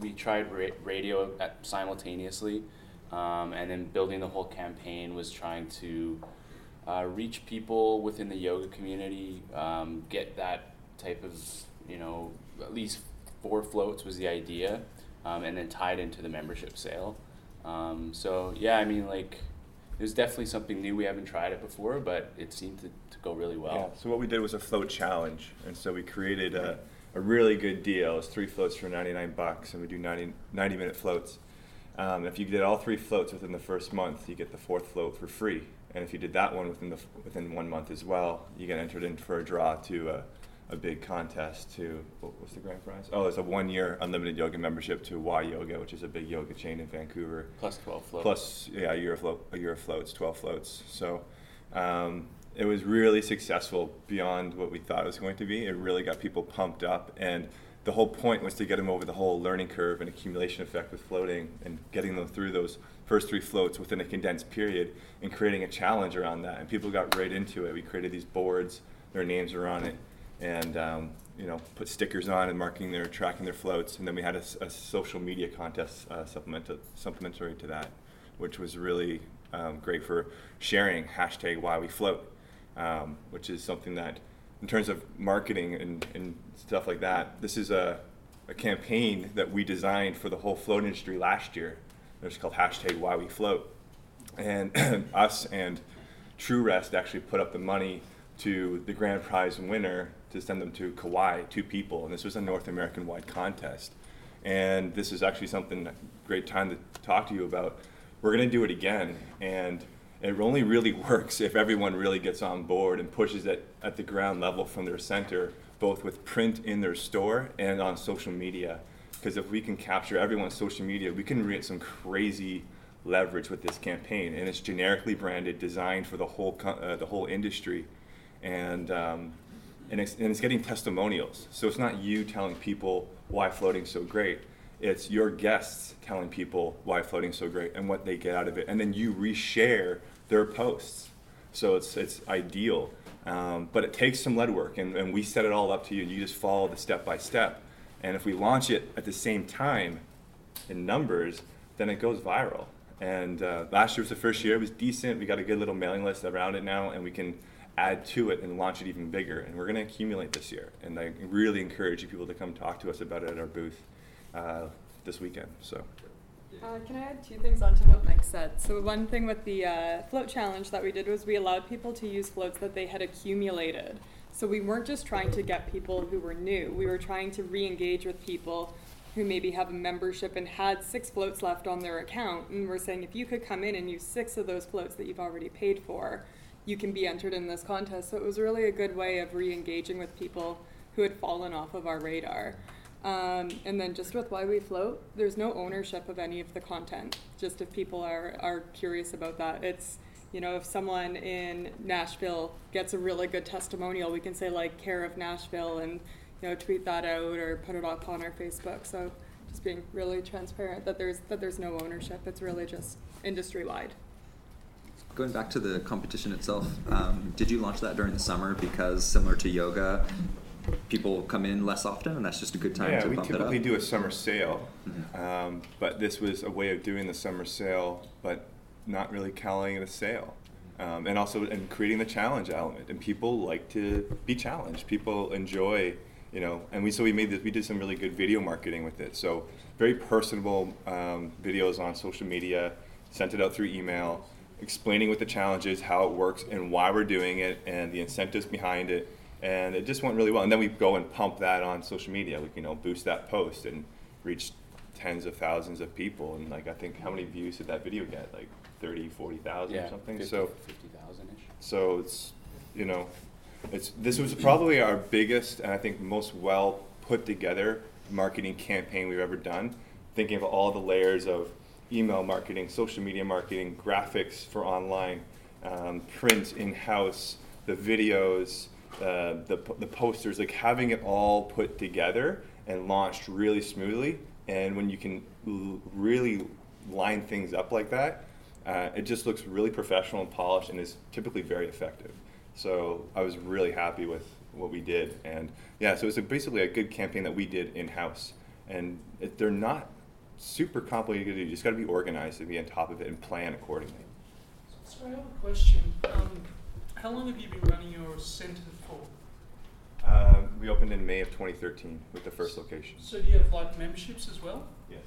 we tried ra- radio at simultaneously, um, and then building the whole campaign was trying to uh, reach people within the yoga community, um, get that type of, you know, at least four floats was the idea, um, and then tied into the membership sale. Um, so yeah, I mean like it was definitely something new. We haven't tried it before, but it seemed to, to go really well. Yeah, so what we did was a float challenge, and so we created a, a really good deal. It's three floats for 99 bucks, and we do 90, 90 minute floats. Um, if you did all three floats within the first month, you get the fourth float for free. And if you did that one within the within one month as well, you get entered in for a draw to a, a big contest to what was the grand prize? Oh, it's a one year unlimited yoga membership to Y Yoga, which is a big yoga chain in Vancouver. Plus 12 floats. Plus, yeah, a year of float, a year of floats, 12 floats. So um, it was really successful beyond what we thought it was going to be. It really got people pumped up, and the whole point was to get them over the whole learning curve and accumulation effect with floating, and getting them through those first three floats within a condensed period, and creating a challenge around that. And people got right into it. We created these boards, their names were on it, and um, you know, put stickers on and marking their tracking their floats, and then we had a social media contest uh, supplementary to that, which was really um, great for sharing hashtag why we float, um, which is something that, in terms of marketing and, and stuff like that, this is a, a campaign that we designed for the whole float industry last year. It was called hashtag why we float, and <clears throat> us and TrueREST actually put up the money to the grand prize winner to send them to Kauai, two people, and this was a North American wide contest. And this is actually something great time to talk to you about. We're going to do it again, and it only really <laughs> works if everyone really gets on board and pushes it at the ground level from their center, both with print in their store and on social media. Because if we can capture everyone's social media, we can get some crazy leverage with this campaign, and it's generically branded, designed for the whole uh, the whole industry, and um, and it's, and it's getting testimonials. So it's not you telling people why floating's so great. It's your guests telling people why floating's so great and what they get out of it, and then you reshare their posts. So it's it's ideal, um, but it takes some lead work, and, and we set it all up to you. And you just follow the step by step, and if we launch it at the same time, in numbers, then it goes viral. And uh, last year was the first year; it was decent. We got a good little mailing list around it now, and we can add to it and launch it even bigger. And we're going to accumulate this year. And I really encourage you people to come talk to us about it at our booth uh, this weekend. So. Uh, can I add two things onto what Mike said? So one thing with the uh, float challenge that we did was we allowed people to use floats that they had accumulated. So we weren't just trying to get people who were new. We were trying to re-engage with people who maybe have a membership and had six floats left on their account. And we're saying if you could come in and use six of those floats that you've already paid for, you can be entered in this contest. So it was really a good way of re-engaging with people who had fallen off of our radar. Um, and then just with why we float, there's no ownership of any of the content. Just if people are, are curious about that, it's you know if someone in Nashville gets a really good testimonial, we can say like care of Nashville and you know tweet that out or put it up on our Facebook. So just being really transparent that there's that there's no ownership. It's really just industry wide. Going back to the competition itself, um, did you launch that during the summer because similar to yoga, people come in less often, and that's just a good time yeah, to we bump it up. typically do a summer sale, Mhm. um, but this was a way of doing the summer sale, but not really calling it a sale, um, and also and creating the challenge element. And people like to be challenged. People enjoy, you know. And we so we made this. We did some really good video marketing with it. So very personable um, videos on social media. Sent it out through email, explaining what the challenge is, how it works, and why we're doing it, and the incentives behind it and it just went really well. And then we go and pump that on social media. We you know boost that post and reach tens of thousands of people. And like I think how many views did that video get? Like 30, 40,000 Yeah, or something. 50 so 50,000-ish. So it's you know it's this was probably our biggest and I think most well put together marketing campaign we've ever done. Thinking of all the layers of email marketing, social media marketing, graphics for online, um, print in house, the videos uh, the, the posters, like having it all put together and launched really smoothly. And when you can l- really line things up like that, uh, it just looks really professional and polished and is typically very effective. So I was really happy with what we did. And yeah, so it's basically a good campaign that we did in house. And it, they're not super complicated to do. You just got to be organized and be on top of it and plan accordingly. So I have a question. Um, how long have you been running your centre for? Uh, we opened in May of 2013 with the first location. So do you have like memberships as well? Yes.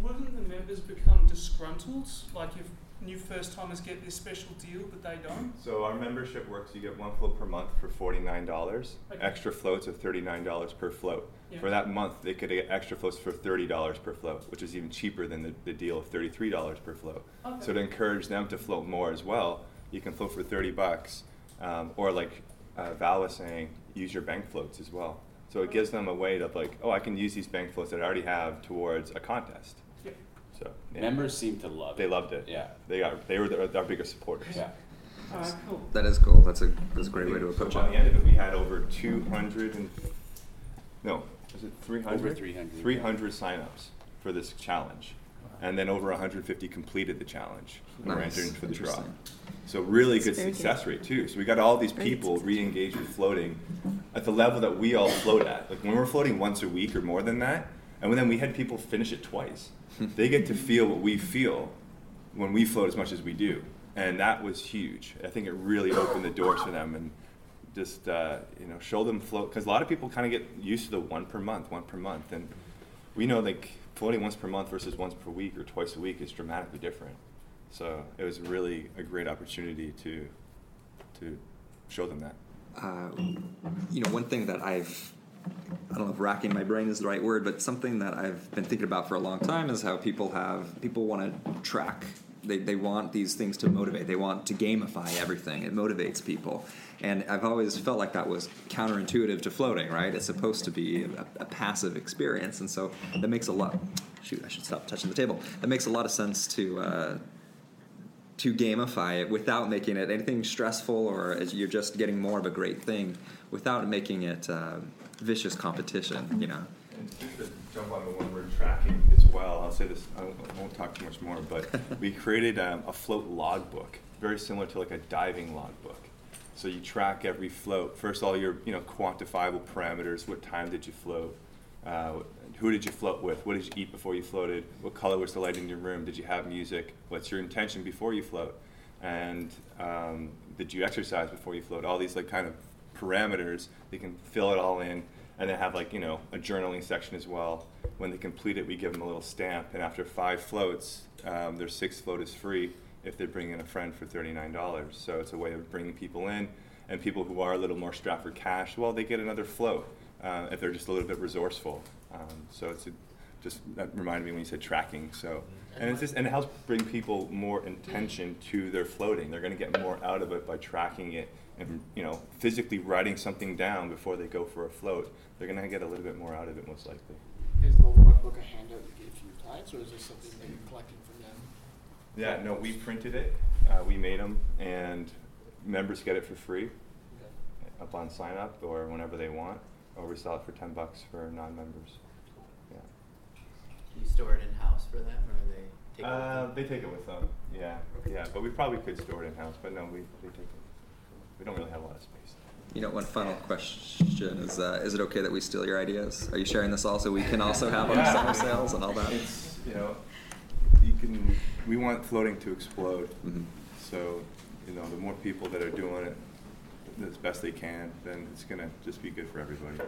Wouldn't the members become disgruntled? Like if new first timers get this special deal but they don't? So our membership works. You get one float per month for forty-nine dollars. Okay. Extra floats are thirty-nine dollars per float. Yeah. For that month, they could get extra floats for thirty dollars per float, which is even cheaper than the, the deal of thirty-three dollars per float. Okay. So to encourage them to float more as well, you can float for thirty bucks, um, or like uh, Val was saying, use your bank floats as well. So it gives them a way to like, oh, I can use these bank floats that I already have towards a contest. Yeah. So yeah. Members seem to love They it. loved it. Yeah. They got they were the, our biggest supporters. Yeah. Alright, cool. That is cool. That's a that's a great way to approach so By the end of it, we had over 200 and no, was it 300? Over 300, 300 signups for this challenge, and then over 150 completed the challenge. and were entered for the draw. So really That's good very success rate too. So we got all these people success re-engaged with floating at the level that we all float at. Like when we're floating once a week or more than that, and then we had people finish it twice. they get to feel what we feel when we float as much as we do, and that was huge. I think it really opened the doors for them and just uh, you know show them float because a lot of people kind of get used to the one per month, one per month, and we know like floating once per month versus once per week or twice a week is dramatically different. So it was really a great opportunity to to show them that. uh, you know, one thing that I've, I don't know if racking my brain is the right word, but something that I've been thinking about for a long time is how people have, people want to track. They, they want these things to motivate. They want to gamify everything. It motivates people. And I've always felt like that was counterintuitive to floating, right? It's supposed to be a, a passive experience. And so that makes a lot, shoot, I should stop touching the table. That makes a lot of sense to, uh, to gamify it without making it anything stressful or as you're just getting more of a great thing without making it uh, vicious competition you know And just to jump on the one word tracking as well, I'll say this, I won't, I won't talk too much more, but <laughs> we created um, a float logbook, very similar to like a diving logbook. So you track every float. First, all your you know quantifiable parameters. What time did you float? Uh, who did you float with? What did you eat before you floated? What color was the light in your room? Did you have music? What's your intention before you float? And um, did you exercise before you float? All these like kind of parameters. They can fill it all in, and they have like you know a journaling section as well. When they complete it, we give them a little stamp, and after five floats, um, their sixth float is free if they bring in a friend for thirty nine dollars. So it's a way of bringing people in, and people who are a little more strapped for cash, well, they get another float uh, if they're just a little bit resourceful. Um, so it's a, just that reminded me when you said tracking. So and it's just and it helps bring people more intention to their floating. They're going to get more out of it by tracking it you know physically writing something down before they go for a float. They're going to get a little bit more out of it most likely. Is the logbook a handout you gave to your clients, or is this something that you're collecting from them? Yeah, no, we printed it. Uh, we made them, and members get it for free up on sign up or whenever they want, or we sell it for ten bucks for non-members. Yeah. Do you store it in house for them, or they take it? with Uh, them? they take it with them. Yeah, yeah, but we probably could store it in house, but no, we they take it. We don't really have a lot of space. You know, one final question is: uh, Is it okay that we steal your ideas? Are you sharing this all so we can also have our Yeah. summer sales and all that? It's you know, you can. We want floating to explode. Mhm. So, you know, the more people that are doing it as best they can, then it's gonna just be good for everybody.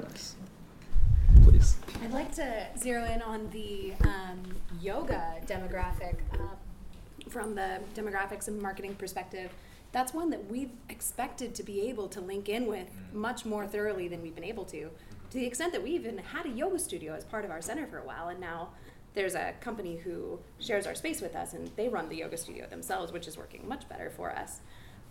Please. I'd like to zero in on the um, yoga demographic uh, from the demographics and marketing perspective. That's one that we've expected to be able to link in with much more thoroughly than we've been able to, to the extent that we even had a yoga studio as part of our center for a while, and now there's a company who shares our space with us, and they run the yoga studio themselves, which is working much better for us.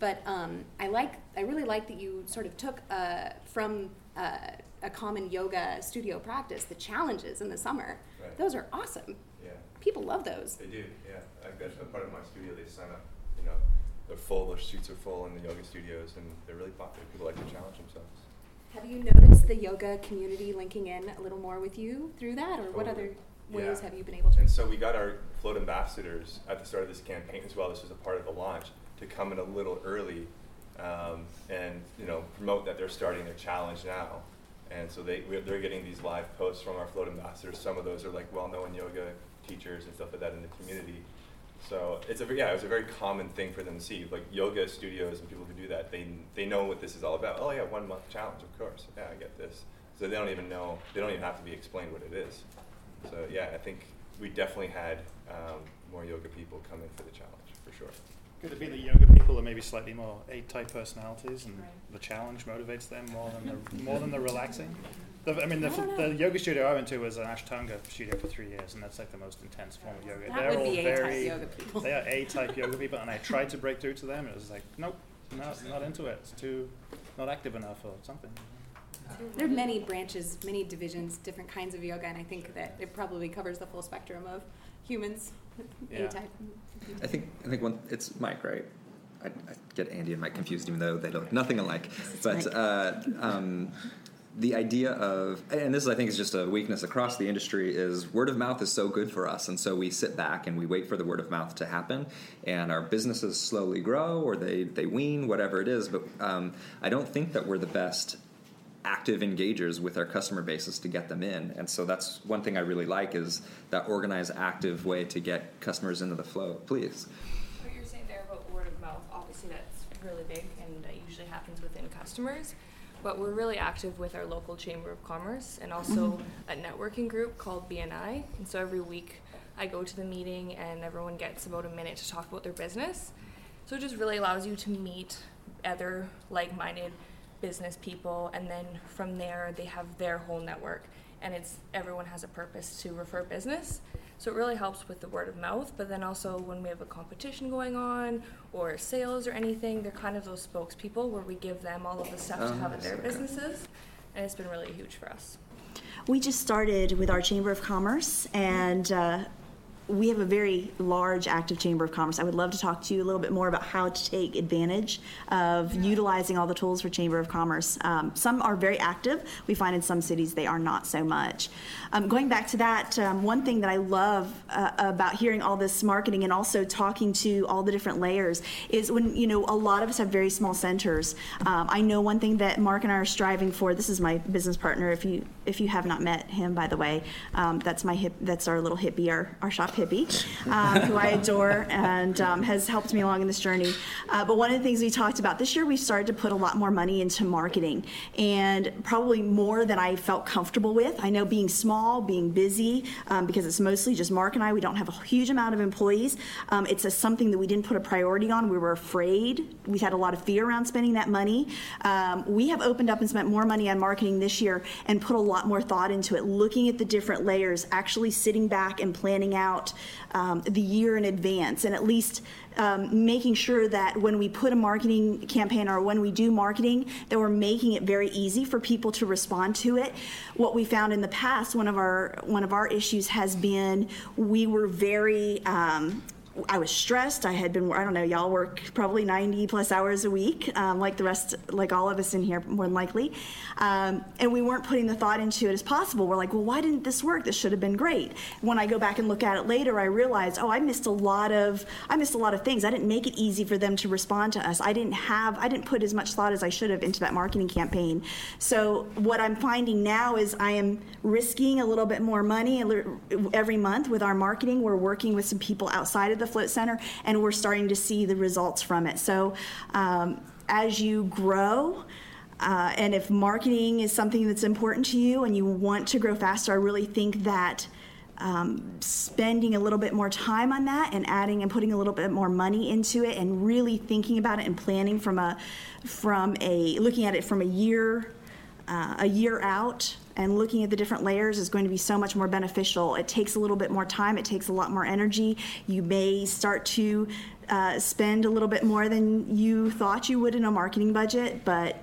But um, I like, I really like that you sort of took uh, from uh, a common yoga studio practice the challenges in the summer. Right. Those are awesome. Yeah. People love those. They do, yeah. A part of my studio. They sign up. You know, they're full. Their suits are full in the yoga studios, and they're really popular. People like to challenge themselves. Have you noticed the yoga community linking in a little more with you through that, or what other ways Yeah. have you been able to? And so we got our float ambassadors at the start of this campaign as well. This was a part of the launch to come in a little early um, and you know promote that they're starting their challenge now. And so they we're, they're getting these live posts from our float ambassadors. Some of those are like well-known yoga teachers and stuff like that in the community. So it's a yeah, it was a very common thing for them to see. Like yoga studios and people who do that, they they know what this is all about. Oh yeah, one month challenge, of course. Yeah, I get this. So they don't even know. They don't even have to be explained what it is. So yeah, I think we definitely had um, more yoga people come in for the challenge for sure. Could it be the yoga people are maybe slightly more A-type personalities, and the challenge motivates them more than the more than the relaxing? The, I mean, the, I don't the yoga studio I went to was an Ashtanga studio for three years, and that's like the most intense form of yoga. That They're would all be A-type very, yoga people. They are A-type <laughs> yoga people, and I tried to break through to them, and it was like, nope, no, not into it. It's too not active enough or something. There are many branches, many divisions, different kinds of yoga, and I think that it probably covers the full spectrum of humans. Yeah. A-type. I think I think one it's Mike, right? I, I get Andy and Mike confused, even though they look nothing alike. But uh, um, the idea of and this I think is just a weakness across the industry is word of mouth is so good for us, and so we sit back and we wait for the word of mouth to happen, and our businesses slowly grow or they they wean, whatever it is. But um, I don't think that we're the best active engagers with our customer bases to get them in. And so that's one thing I really like is that organized, active way to get customers into the flow. Please. What you're saying there about word of mouth, obviously that's really big and that usually happens within customers. But we're really active with our local Chamber of Commerce and also mm-hmm. a networking group called BNI. And so every week I go to the meeting and everyone gets about a minute to talk about their business. So it just really allows you to meet other like minded business people and then from there they have their whole network and it's everyone has a purpose to refer business. So it really helps with the word of mouth, but then also when we have a competition going on or sales or anything, they're kind of those spokespeople where we give them all of the stuff to Oh, have in their okay. businesses. And it's been really huge for us. We just started with our Chamber of Commerce, and uh, we have a very large active Chamber of Commerce. I would love to talk to you a little bit more about how to take advantage of utilizing all the tools for Chamber of Commerce. Um, some are very active. We find in some cities they are not so much. Um, going back to that, um, one thing that I love uh, about hearing all this marketing and also talking to all the different layers is when, you know, a lot of us have very small centers. Um, I know one thing that Mark and I are striving for. This is my business partner. If you if you have not met him, by the way, um, that's my hip. That's our little hippie, our, our shop Pippi, um, who I adore and um, has helped me along in this journey. Uh, but one of the things we talked about this year, we started to put a lot more money into marketing, and probably more than I felt comfortable with. I know being small, being busy, um, because it's mostly just Mark and I. We don't have a huge amount of employees. Um, it's a, something that we didn't put a priority on. We were afraid. We had a lot of fear around spending that money. Um, we have opened up and spent more money on marketing this year and put a lot more thought into it, looking at the different layers, actually sitting back and planning out um, the year in advance, and at least um, making sure that when we put a marketing campaign or when we do marketing, that we're making it very easy for people to respond to it. What we found in the past, one of our one of our issues has been we were very um, I was stressed. I had been, I don't know, y'all work probably 90 plus hours a week, um, like the rest, like all of us in here, more than likely. Um, and we weren't putting the thought into it as possible. We're like, well, why didn't this work? This should have been great. When I go back and look at it later, I realized, oh, I missed a lot of, I missed a lot of things. I didn't make it easy for them to respond to us. I didn't have, I didn't put as much thought as I should have into that marketing campaign. So what I'm finding now is I am risking a little bit more money every month with our marketing. We're working with some people outside of the Float Center, and we're starting to see the results from it. So um, as you grow, uh, and if marketing is something that's important to you and you want to grow faster, I really think that um, spending a little bit more time on that and adding and putting a little bit more money into it and really thinking about it and planning from a from a looking at it from a year uh, a year out and looking at the different layers is going to be so much more beneficial. It takes a little bit more time, it takes a lot more energy. You may start to uh, spend a little bit more than you thought you would in a marketing budget, but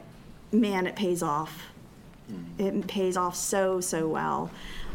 man, it pays off. Mm-hmm. It pays off so, so well.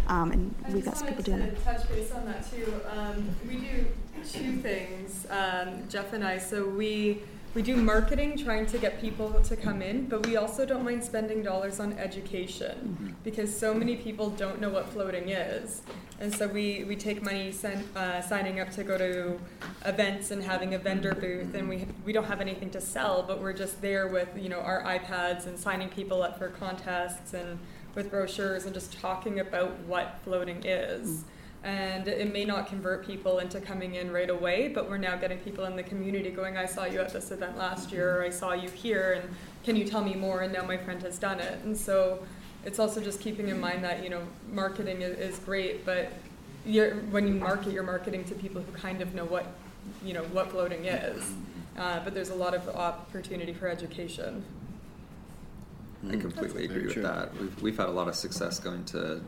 Um, and I we've got some people doing it. touch base on that too. Um, we do two things, um, Jeff and I. So we we do marketing trying to get people to come in, but we also don't mind spending dollars on education mm-hmm. because so many people don't know what floating is. And so we, we take money send, uh, signing up to go to events and having a vendor booth, and we, we don't have anything to sell, but we're just there with you know our iPads and signing people up for contests and with brochures and just talking about what floating is. And it may not convert people into coming in right away but we're now getting people in the community going i saw you at this event last year or i saw you here and can you tell me more? And now my friend has done it. And so it's also just keeping in mind that you know marketing is, is great but you're, when you market you're marketing to people who kind of know what you know what floating is. Uh, but there's a lot of opportunity for education. I completely agree with that. We've, we've had a lot of success going to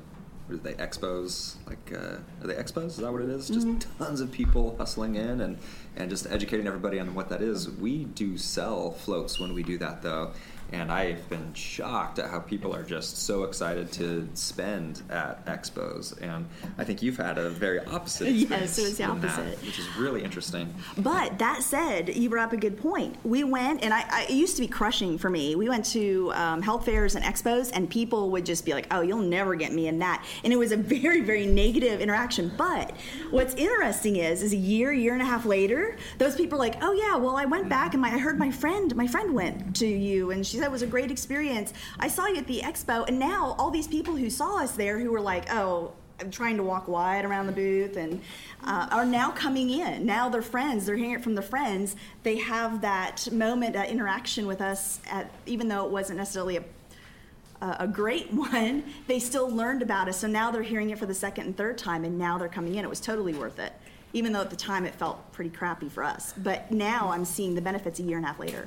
what are they expos? Like uh, are they expos? Is that what it is? Just mm-hmm. tons of people hustling in and and just educating everybody on what that is. We do sell floats when we do that though and I've been shocked at how people are just so excited to spend at expos. And I think you've had a very opposite yes, it was the opposite, that, which is really interesting. But that said, you brought up a good point. We went, and I, I it used to be crushing for me. We went to um, health fairs and expos, and people would just be like, "Oh, you'll never get me in that," and it was a very, very negative interaction. But what's interesting is, is a year, year and a half later, those people are like, "Oh yeah, well, I went back and my, I heard my friend, my friend went to you, and she said it was a great experience. I saw you at the expo, and now all these people who saw us there who were like, oh, I'm trying to walk wide around the booth and uh, are now coming in. Now they're friends. They're hearing it from the friends. They have that moment, that interaction with us, at, even though it wasn't necessarily a a great <laughs> one, they still learned about us. So now they're hearing it for the second and third time, and now they're coming in. It was totally worth it, even though at the time it felt pretty crappy for us. But now I'm seeing the benefits a year and a half later.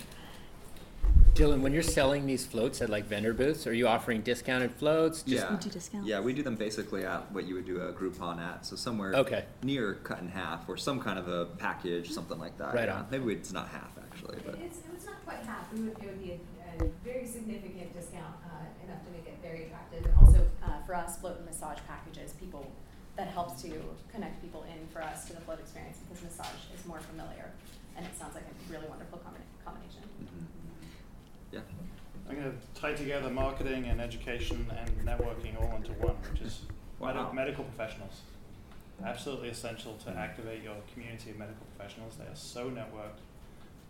Dylan, when you're selling these floats at like vendor booths, are you offering discounted floats? Just yeah, we do discounts. Yeah, we do them basically at what you would do a Groupon at, so somewhere okay. near cut in half or some kind of a package, something like that. Right yeah. on. Maybe it's not half actually, but it's, it's not quite half. It would, it would be a, a very significant discount uh, enough to make it very attractive, and also uh, for us, float and massage packages, people that helps to connect people in for us to the float experience because massage is more familiar, and it sounds like a really wonderful combination. Yeah. I'm going to tie together marketing and education and networking all into one, which is wow. med- medical professionals. Absolutely essential to activate your community of medical professionals. They are so networked,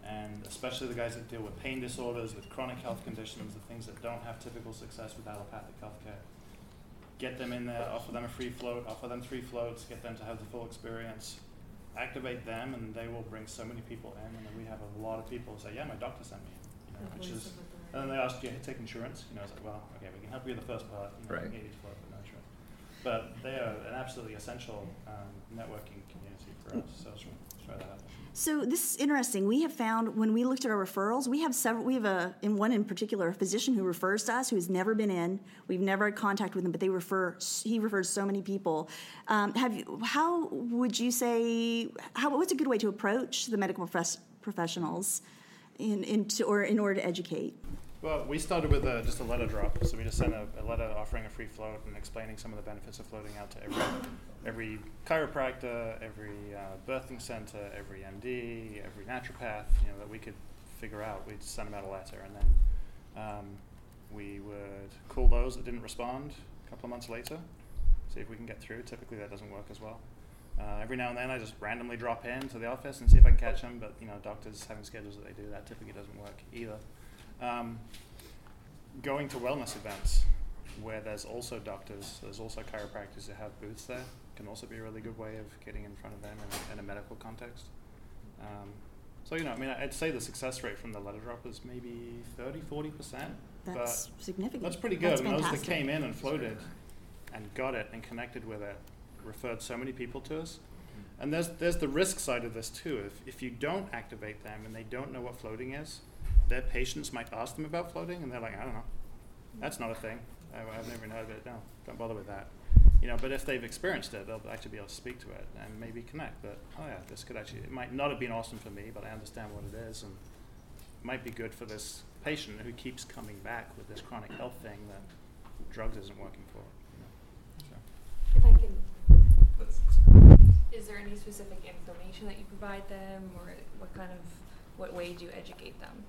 and especially the guys that deal with pain disorders, with chronic health conditions, the things that don't have typical success with allopathic healthcare. get them in there, offer them a free float, offer them three floats, get them to have the full experience, activate them, and they will bring so many people in. And then we have a lot of people say, "Yeah, my doctor sent me," you know, which is. And then they asked, "Do you take insurance?" You know, it's like, "Well, okay, we can help you with the first part. You know, Right. we can get you to float, but no insurance." But they are an absolutely essential um, networking community for us. So let's try- let's try that out. So this is interesting. We have found when we looked at our referrals, we have several. We have a in one in particular, a physician who refers to us who has never been in. We've never had contact with him, but they refer. He refers so many people. Um, have you? How would you say? How? What's a good way to approach the medical profess, professionals, in, in to, or in order to educate? Well, we started with a, just a letter drop. So we just sent a, a letter offering a free float and explaining some of the benefits of floating out to every, every chiropractor, every uh, birthing center, every MD, every naturopath, you know, that we could figure out. We'd send them out a letter and then um, we would call those that didn't respond a couple of months later, see if we can get through. Typically that doesn't work as well. Uh, every now and then I just randomly drop in to the office and see if I can catch them, but you know, doctors having schedules that they do, that typically doesn't work either. Um, going to wellness events where there's also doctors, there's also chiropractors who have booths there, can also be a really good way of getting in front of them in, in a medical context. Um, so, you know, I mean, I'd say the success rate from the letter drop is maybe 30, 40%. That's but significant. That's pretty good. That's I mean, those that came in and floated and got it and connected with it referred so many people to us. And there's, there's the risk side of this too. If, if you don't activate them and they don't know what floating is, their patients might ask them about floating and they're like, I don't know. That's not a thing. I, I've never even heard of it. No, don't bother with that. You know, but if they've experienced it, they'll actually be able to speak to it and maybe connect that, oh yeah, this could actually, it might not have been awesome for me, but I understand what it is and it might be good for this patient who keeps coming back with this chronic health thing that drugs isn't working for. You know? so. If I can, Is there any specific information that you provide them, or what kind of, what way do you educate them?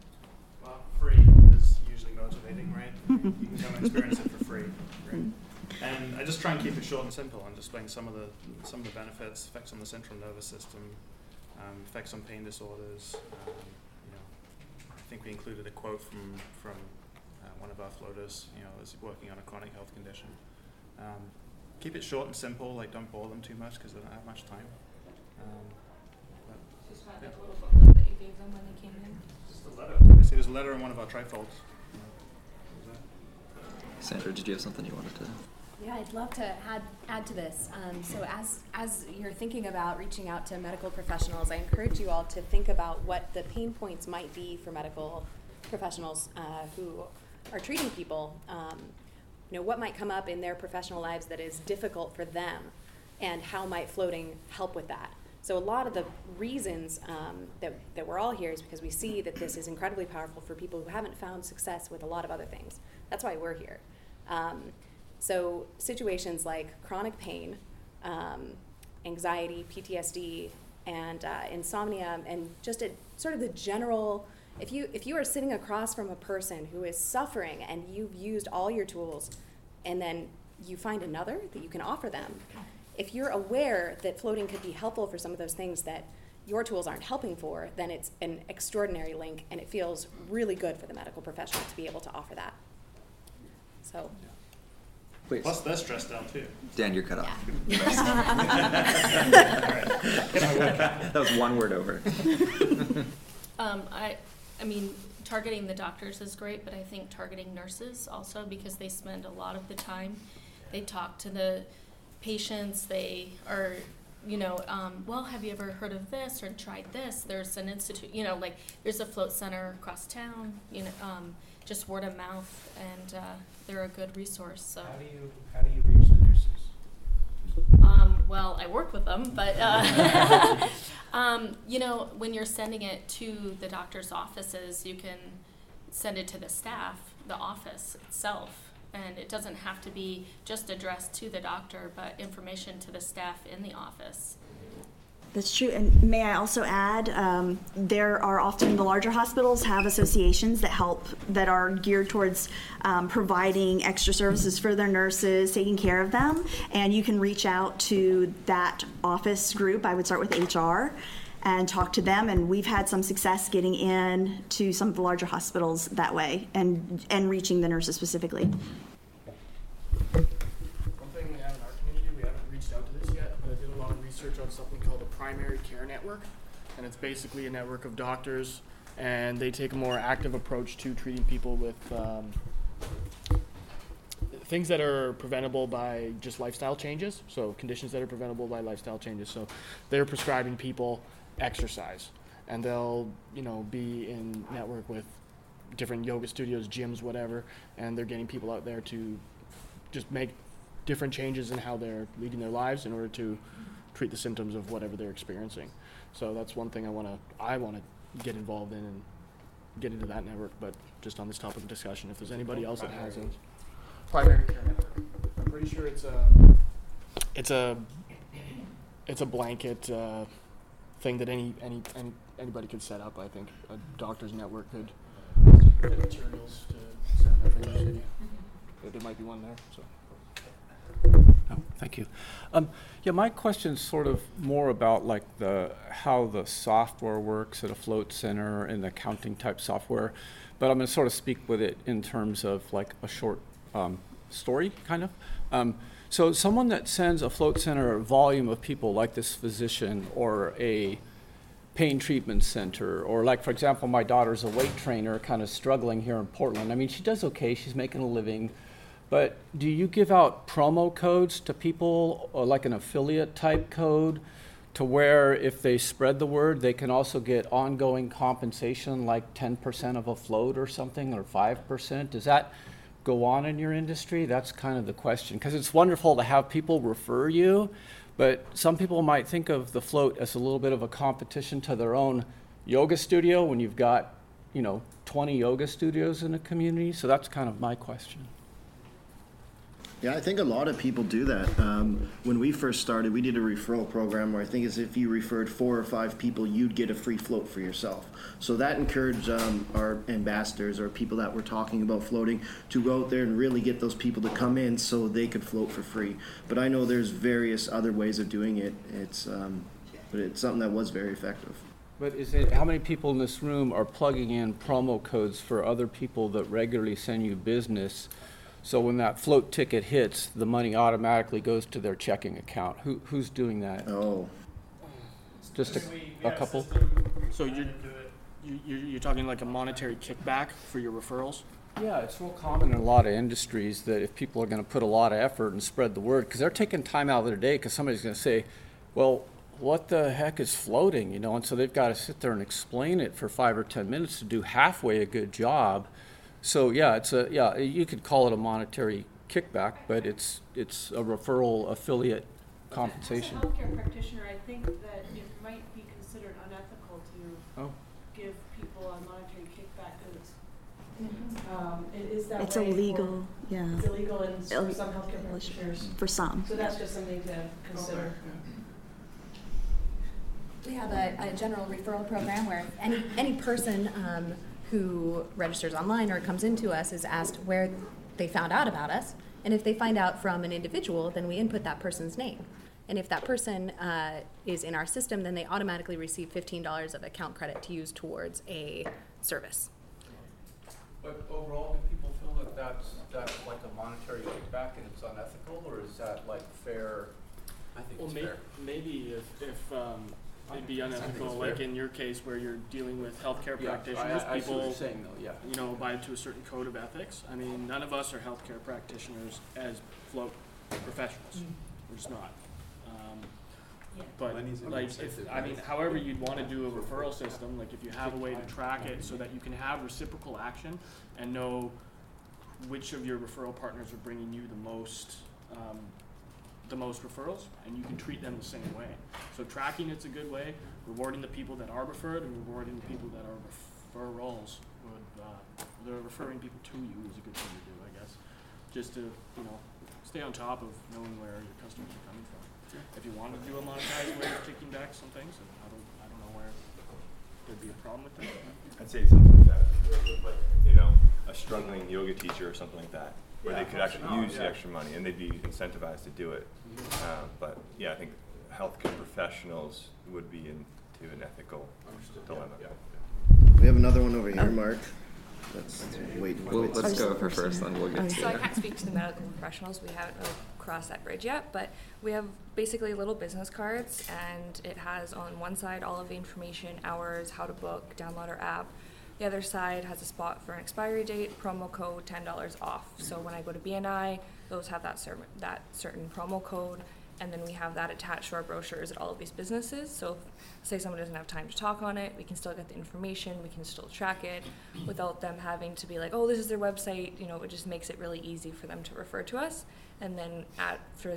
Well, free is usually motivating, right? <laughs> you can come and experience it for free, right? And I just try and keep it short and simple and just explain some of the some of the benefits, effects on the central nervous system, um, effects on pain disorders. Um, you know, I think we included a quote from from uh, one of our floaters. You know, is working on a chronic health condition. Um, keep it short and simple. Like, don't bore them too much because they don't have much time. Um, but, Just had yeah. that little booklet that you gave them when they came in. Just a letter. Basically, there's a letter in one of our trifolds. You know, that was it. Sandra, did you have something you wanted to? Yeah, I'd love to add add to this. Um, so as as you're thinking about reaching out to medical professionals, I encourage you all to think about what the pain points might be for medical professionals uh, who are treating people. Um, you know, what might come up in their professional lives that is difficult for them, and how might floating help with that. So a lot of the reasons um, that, that we're all here is because we see that this is incredibly powerful for people who haven't found success with a lot of other things. That's why we're here. Um, so situations like chronic pain, um, anxiety, PTSD, and uh, insomnia, and just a sort of the general. If you if you are sitting across from a person who is suffering and you've used all your tools, and then you find another that you can offer them, if you're aware that floating could be helpful for some of those things that your tools aren't helping for, then it's an extraordinary link, and it feels really good for the medical professional to be able to offer that. So. Please. Plus, they're stressed out too. Dan, you're cut off. Yeah. <laughs> <laughs> that was one word over. <laughs> Um, I, I mean, targeting the doctors is great, but I think targeting nurses also because they spend a lot of the time. They talk to the patients. They are, you know, um, well, have you ever heard of this or tried this? There's an institute, you know, like there's a float center across town. You know, um, just word of mouth, and uh, they're a good resource. So. How do you how do you reach the nurses? Um, well, I work with them, but uh, <laughs> um, you know, when you're sending it to the doctor's offices, you can send it to the staff, the office itself, and it doesn't have to be just addressed to the doctor, but information to the staff in the office. That's true. And may I also add, um, there are often the larger hospitals have associations that help, that are geared towards um, providing extra services for their nurses, taking care of them. And you can reach out to that office group. I would start with HR and talk to them. And we've had some success getting in to some of the larger hospitals that way and, and reaching the nurses specifically. One thing we have in our community, we haven't reached out to this yet, but I did a lot of research on something called a primary care network. And it's basically a network of doctors, and they take a more active approach to treating people with um, things that are preventable by just lifestyle changes. So conditions that are preventable by lifestyle changes. So they're prescribing people exercise, and they'll you know be in network with different yoga studios, gyms, whatever, and they're getting people out there to just make different changes in how they're leading their lives in order to treat the symptoms of whatever they're experiencing. So that's one thing I want to I want to get involved in and get into that network. But just on this topic of discussion, if there's anybody else that has a primary care network, I'm pretty sure it's a it's a it's a blanket uh, thing that any, any any anybody could set up. I think a doctor's network could materials to send out for your city. There might be one there. So. Oh, thank you. Um, yeah, my question's sort of more about like the how the software works at a float center and the accounting type software, but I'm going to sort of speak with it in terms of like a short um, story, kind of. Um, so, someone that sends a float center volume of people, like this physician or a pain treatment center, or like for example, my daughter's a weight trainer, kind of struggling here in Portland. I mean, she does okay; she's making a living but do you give out promo codes to people, or like an affiliate type code, to where if they spread the word, they can also get ongoing compensation, like 10% of a float or something, or 5%? Is that go on in your industry? That's kind of the question. Because it's wonderful to have people refer you, but some people might think of the float as a little bit of a competition to their own yoga studio when you've got, you know, 20 yoga studios in a community. So that's kind of my question. Yeah, I think a lot of people do that. Um, when we first started, we did a referral program where I think is if you referred four or five people, you'd get a free float for yourself. So that encouraged um, our ambassadors or people that were talking about floating to go out there and really get those people to come in so they could float for free. But I know there's various other ways of doing it. It's um, but it's something that was very effective. But is it, how many people in this room are plugging in promo codes for other people that regularly send you business? So when that float ticket hits, the money automatically goes to their checking account. Who, who's doing that? Oh. Just a, a couple? So you're, you- you're, you're talking like a monetary kickback for your referrals? Yeah, it's real common in a lot of industries that if people are going to put a lot of effort and spread the word, because they're taking time out of their day, because somebody's going to say, well, what the heck is floating, you know? And so they've got to sit there and explain it for five or 10 minutes to do halfway a good job. So yeah, it's a, yeah, you could call it a monetary kickback, but it's, it's a referral affiliate compensation. As a healthcare practitioner, I think that it might be considered unethical to Oh. give people a monetary kickback because um, it is that It's way for- illegal, yeah. It's illegal in s- for Ill- some healthcare practitioners. For some. So that's just something to consider. We have a, a general referral program where any, any person um, who registers online or comes into us is asked where they found out about us. And if they find out from an individual, then we input that person's name. And if that person uh, is in our system, then they automatically receive $15 of account credit to use towards a service. But overall, do people feel that that's, that's like a monetary kickback and it's unethical, or is that like fair? I think Well, it's may, fair. maybe if, if um, it'd be unethical, like in your case where you're dealing with healthcare Yeah, I- practitioners, I see what people, you're saying, though, yeah. you know, abide to a certain code of ethics. I mean, none of us are healthcare practitioners as float professionals. Mm. We're just not. Um, Yeah. But Money's a like, good if, I mean, however you'd wanna do a referral system, like if you have a way to track it so that you can have reciprocal action and know which of your referral partners are bringing you the most, um, the most referrals, and you can treat them the same way. So tracking it's a good way, rewarding the people that are referred and rewarding the people that are referrals would, uh, they're referring people to you is a good thing to do, I guess. Just to, you know, stay on top of knowing where your customers are coming from. If you want to do a monetized way of kicking back some things, I don't, I don't know where there'd be a problem with that. I'd say something like that, like, you know, a struggling yoga teacher or something like that, where they could actually use the extra money and they'd be incentivized to do it. Um, but yeah, I think healthcare professionals would be into an ethical dilemma. We have another one over here, Mark. Let's wait. Well, wait. let's go for first, then we'll get to So I can't speak to the medical professionals. We haven't really crossed that bridge yet, but we have basically little business cards, and it has on one side all of the information, hours, how to book, download our app. The other side has a spot for an expiry date, promo code ten dollars off. So when I go to BNI, those have that certain that certain promo code, and then we have that attached to our brochures at all of these businesses. So, if, say someone doesn't have time to talk on it, we can still get the information, we can still track it, without them having to be like, oh, this is their website. You know, it just makes it really easy for them to refer to us, and then at for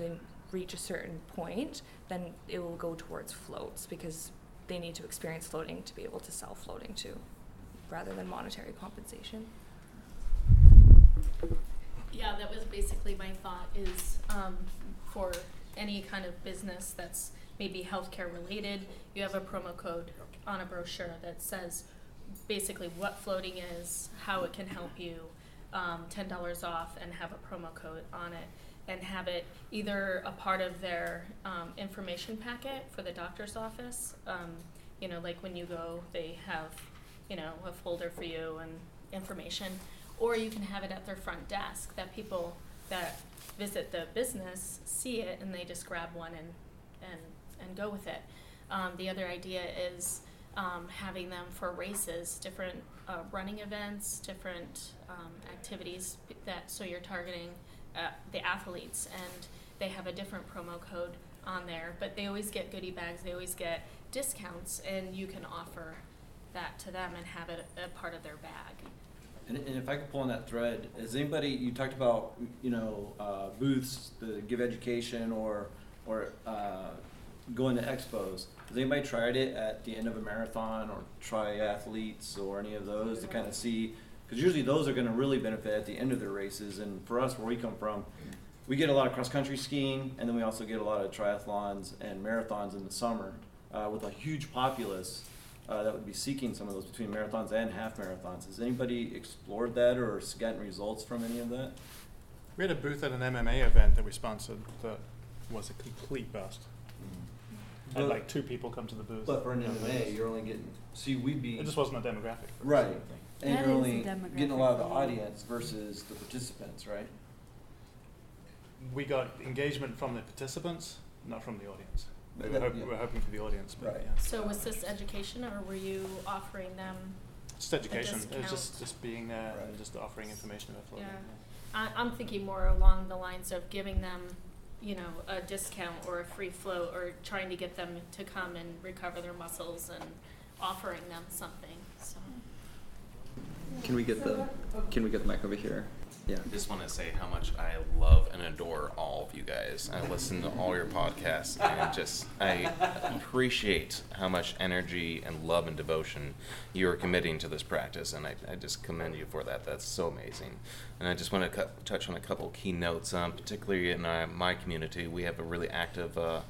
reach a certain point, then it will go towards floats because they need to experience floating to be able to sell floating too, rather than monetary compensation. Yeah, that was basically my thought is um, for any kind of business that's maybe healthcare related, you have a promo code on a brochure that says basically what floating is, how it can help you, um, $10 off, and have a promo code on it. And have it either a part of their um, information packet for the doctor's office. Um, you know, like when you go, they have, you know, a folder for you and information or you can have it at their front desk that people that visit the business see it and they just grab one and and and go with it. Um, the other idea is um, having them for races, different uh, running events, different um, activities that so you're targeting uh, the athletes and they have a different promo code on there, but they always get goodie bags, they always get discounts, and you can offer that to them and have it a part of their bag. And, and if I could pull on that thread, has anybody, you talked about, you know, uh, booths to give education or, or uh, going to expos. Has anybody tried it at the end of a marathon or triathletes or any of those to kind of see? Because usually those are going to really benefit at the end of their races. And for us, where we come from, we get a lot of cross country skiing, and then we also get a lot of triathlons and marathons in the summer uh, with a huge populace uh, that would be seeking some of those between marathons and half marathons. Has anybody explored that or gotten results from any of that? We had a booth at an MMA event that we sponsored that was a complete bust. Had But- like two people come to the booth. But for an Yeah. MMA, you're only getting, see, we'd be. It just wasn't a demographic. for Right. think. And That you're is only getting a lot of the demographic. audience versus the participants, right? We got engagement from the participants, not from the audience. We But were, that- hop- yeah. we were hoping for the audience, but Right. yeah. So was this education, or were you offering them? Just education. A It was just, discount? just being there and just offering information about floating. Yeah. I, I'm thinking more along the lines of giving them, you know, a discount or a free float, or trying to get them to come and recover their muscles and offering them something. So. Can we get the Can we get the mic over here? Yeah. just want to say how much I love and adore all of you guys. I listen to all your podcasts and just I appreciate how much energy and love and devotion you are committing to this practice, and I, I just commend you for that. That's so amazing. And I just want to cu- touch on a couple key notes, um, particularly in uh, my community. We have a really active. Uh,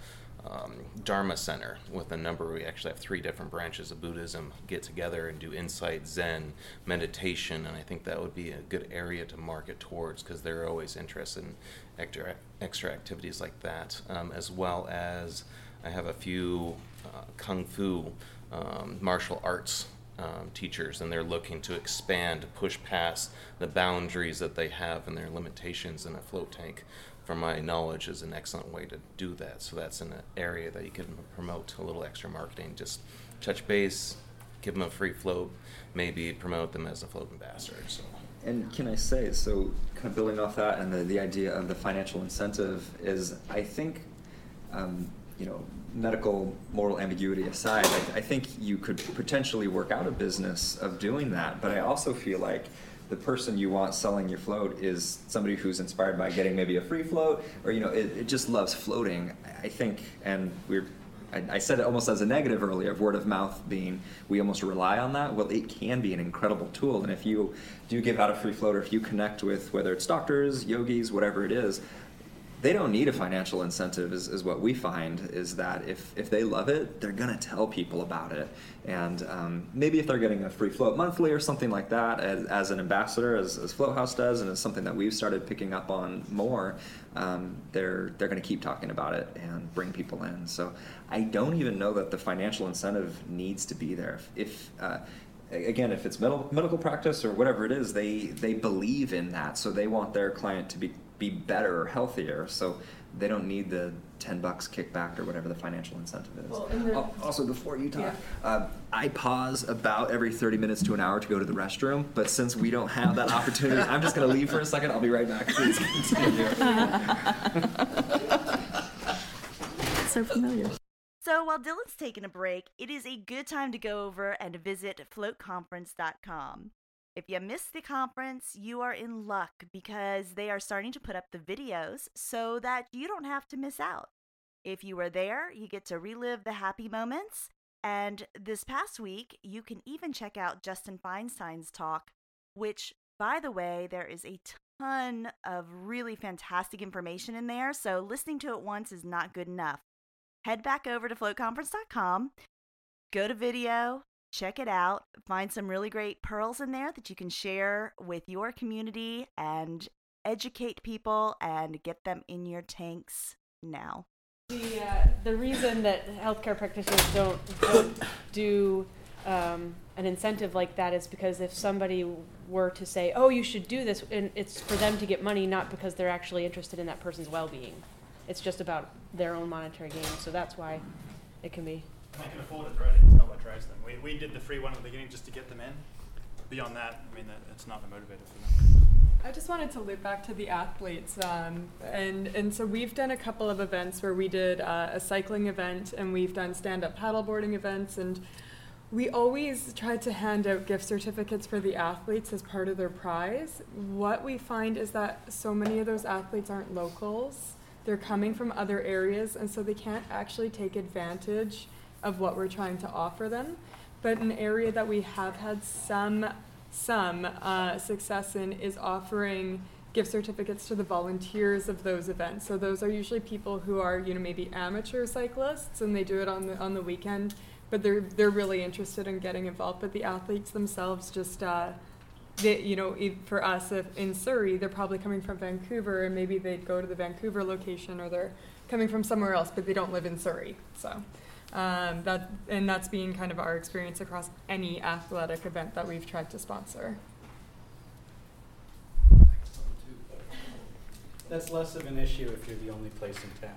um, Dharma Center with a number. We actually have three different branches of Buddhism get together and do insight, Zen, meditation, and I think that would be a good area to market towards because they're always interested in extra, extra activities like that, um, as well as I have a few uh, kung fu um, martial arts um, teachers, and they're looking to expand, push past the boundaries that they have and their limitations in a float tank from my knowledge, is an excellent way to do that. So that's an area that you can promote a little extra marketing. Just touch base, give them a free float, maybe promote them as a float ambassador. So. And can I say, so kind of building off that and the, the idea of the financial incentive is, I think, um, you know, medical moral ambiguity aside, I, I think you could potentially work out a business of doing that. But I also feel like the person you want selling your float is somebody who's inspired by getting maybe a free float or, you know, it, it just loves floating. I think, and we're I, said it almost as a negative earlier of word of mouth being we almost rely on that. Well, it can be an incredible tool, and if you do give out a free float, or if you connect with whether it's doctors, yogis, whatever it is, they don't need a financial incentive is, is what we find is that if, if they love it they're going to tell people about it. And um, maybe if they're getting a free float monthly or something like that as, as an ambassador as, as float house does and it's something that we've started picking up on more um, they're, they're going to keep talking about it and bring people in. So i don't even know that the financial incentive needs to be there. If, uh, again, if it's medical medical practice or whatever it is, they they believe in that, so they want their client to be be better or healthier. So they don't need the 10 bucks kickback or whatever the financial incentive is. Well, and the- also, before you talk, Yeah. uh, I pause about every 30 minutes to an hour to go to the restroom, but since we don't have that opportunity, I'm just going to leave for a second. I'll be right back. Please continue. <laughs> so familiar. So while Dylan's taking a break, it is a good time to go over and visit floatconference.com. If you missed the conference, you are in luck because they are starting to put up the videos so that you don't have to miss out. If you were there, you get to relive the happy moments. And this past week, you can even check out Justin Feinstein's talk, which, by the way, there is a ton of really fantastic information in there. So listening to it once is not good enough. Head back over to floatconference.com, go to video, check it out, find some really great pearls in there that you can share with your community and educate people and get them in your tanks now. The, uh, the reason that healthcare practitioners don't, don't do um, an incentive like that is because if somebody were to say, oh, you should do this, and it's for them to get money, not because they're actually interested in that person's well being. It's just about their own monetary gain, so that's why it can be. They can afford it, right? It's not what drives them. We, we did the free one at the beginning just to get them in. Beyond that, I mean, that, it's not a motivator for them. I just wanted to loop back to the athletes, um, and and so we've done a couple of events where we did uh, a cycling event, and we've done stand-up paddleboarding events, and we always try to hand out gift certificates for the athletes as part of their prize. What we find is that so many of those athletes aren't locals; they're coming from other areas, and so they can't actually take advantage of what we're trying to offer them. But an area that we have had some some uh, success in is offering gift certificates to the volunteers of those events. So those are usually people who are, you know, maybe amateur cyclists and they do it on the on the weekend, but they're they're really interested in getting involved. But the athletes themselves just uh, they, you know, for us in Surrey, they're probably coming from Vancouver and maybe they'd go to the Vancouver location or they're coming from somewhere else, but they don't live in Surrey. So um, that and that's been kind of our experience across any athletic event that we've tried to sponsor. That's less of an issue if you're the only place in town.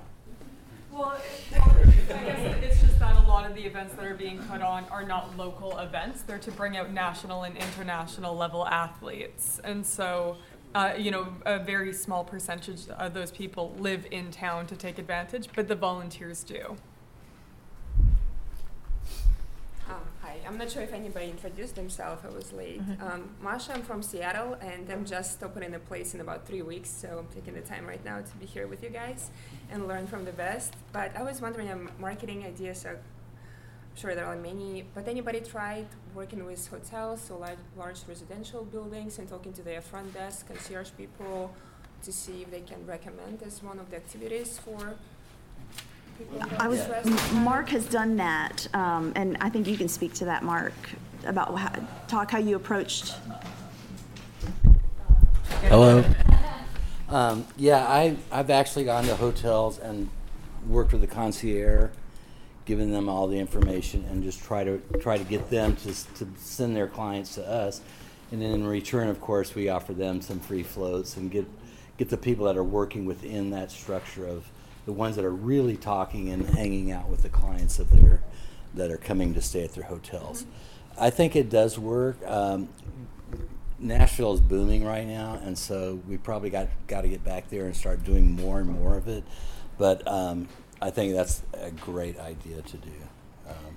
Well, well, I guess it's just that a lot of the events that are being put on are not local events. They're to bring out national and international level athletes. And so, uh, you know, a very small percentage of those people live in town to take advantage, but the volunteers do. Um, hi, I'm not sure if anybody introduced themselves. I was late. Mhm. Um, Masha, I'm from Seattle, and I'm just opening a place in about three weeks, so I'm taking the time right now to be here with you guys and learn from the best. But I was wondering, um, marketing ideas are I'm sure there are many, but anybody tried working with hotels or large, large residential buildings and talking to their front desk, and concierge people, to see if they can recommend as one of the activities for I was Mark has done that, um, and I think you can speak to that, Mark, about how, talk how you approached. Hello. Um, yeah, I, I've actually gone to hotels and worked with the concierge, giving them all the information and just try to, try to get them to, to send their clients to us. And then in return, of course, we offer them some free floats and get, get the people that are working within that structure of the ones that are really talking and hanging out with the clients of their, that are coming to stay at their hotels. I think it does work. Um, Nashville is booming right now, and so we probably got got to get back there and start doing more and more of it. But um, I think that's a great idea to do, um,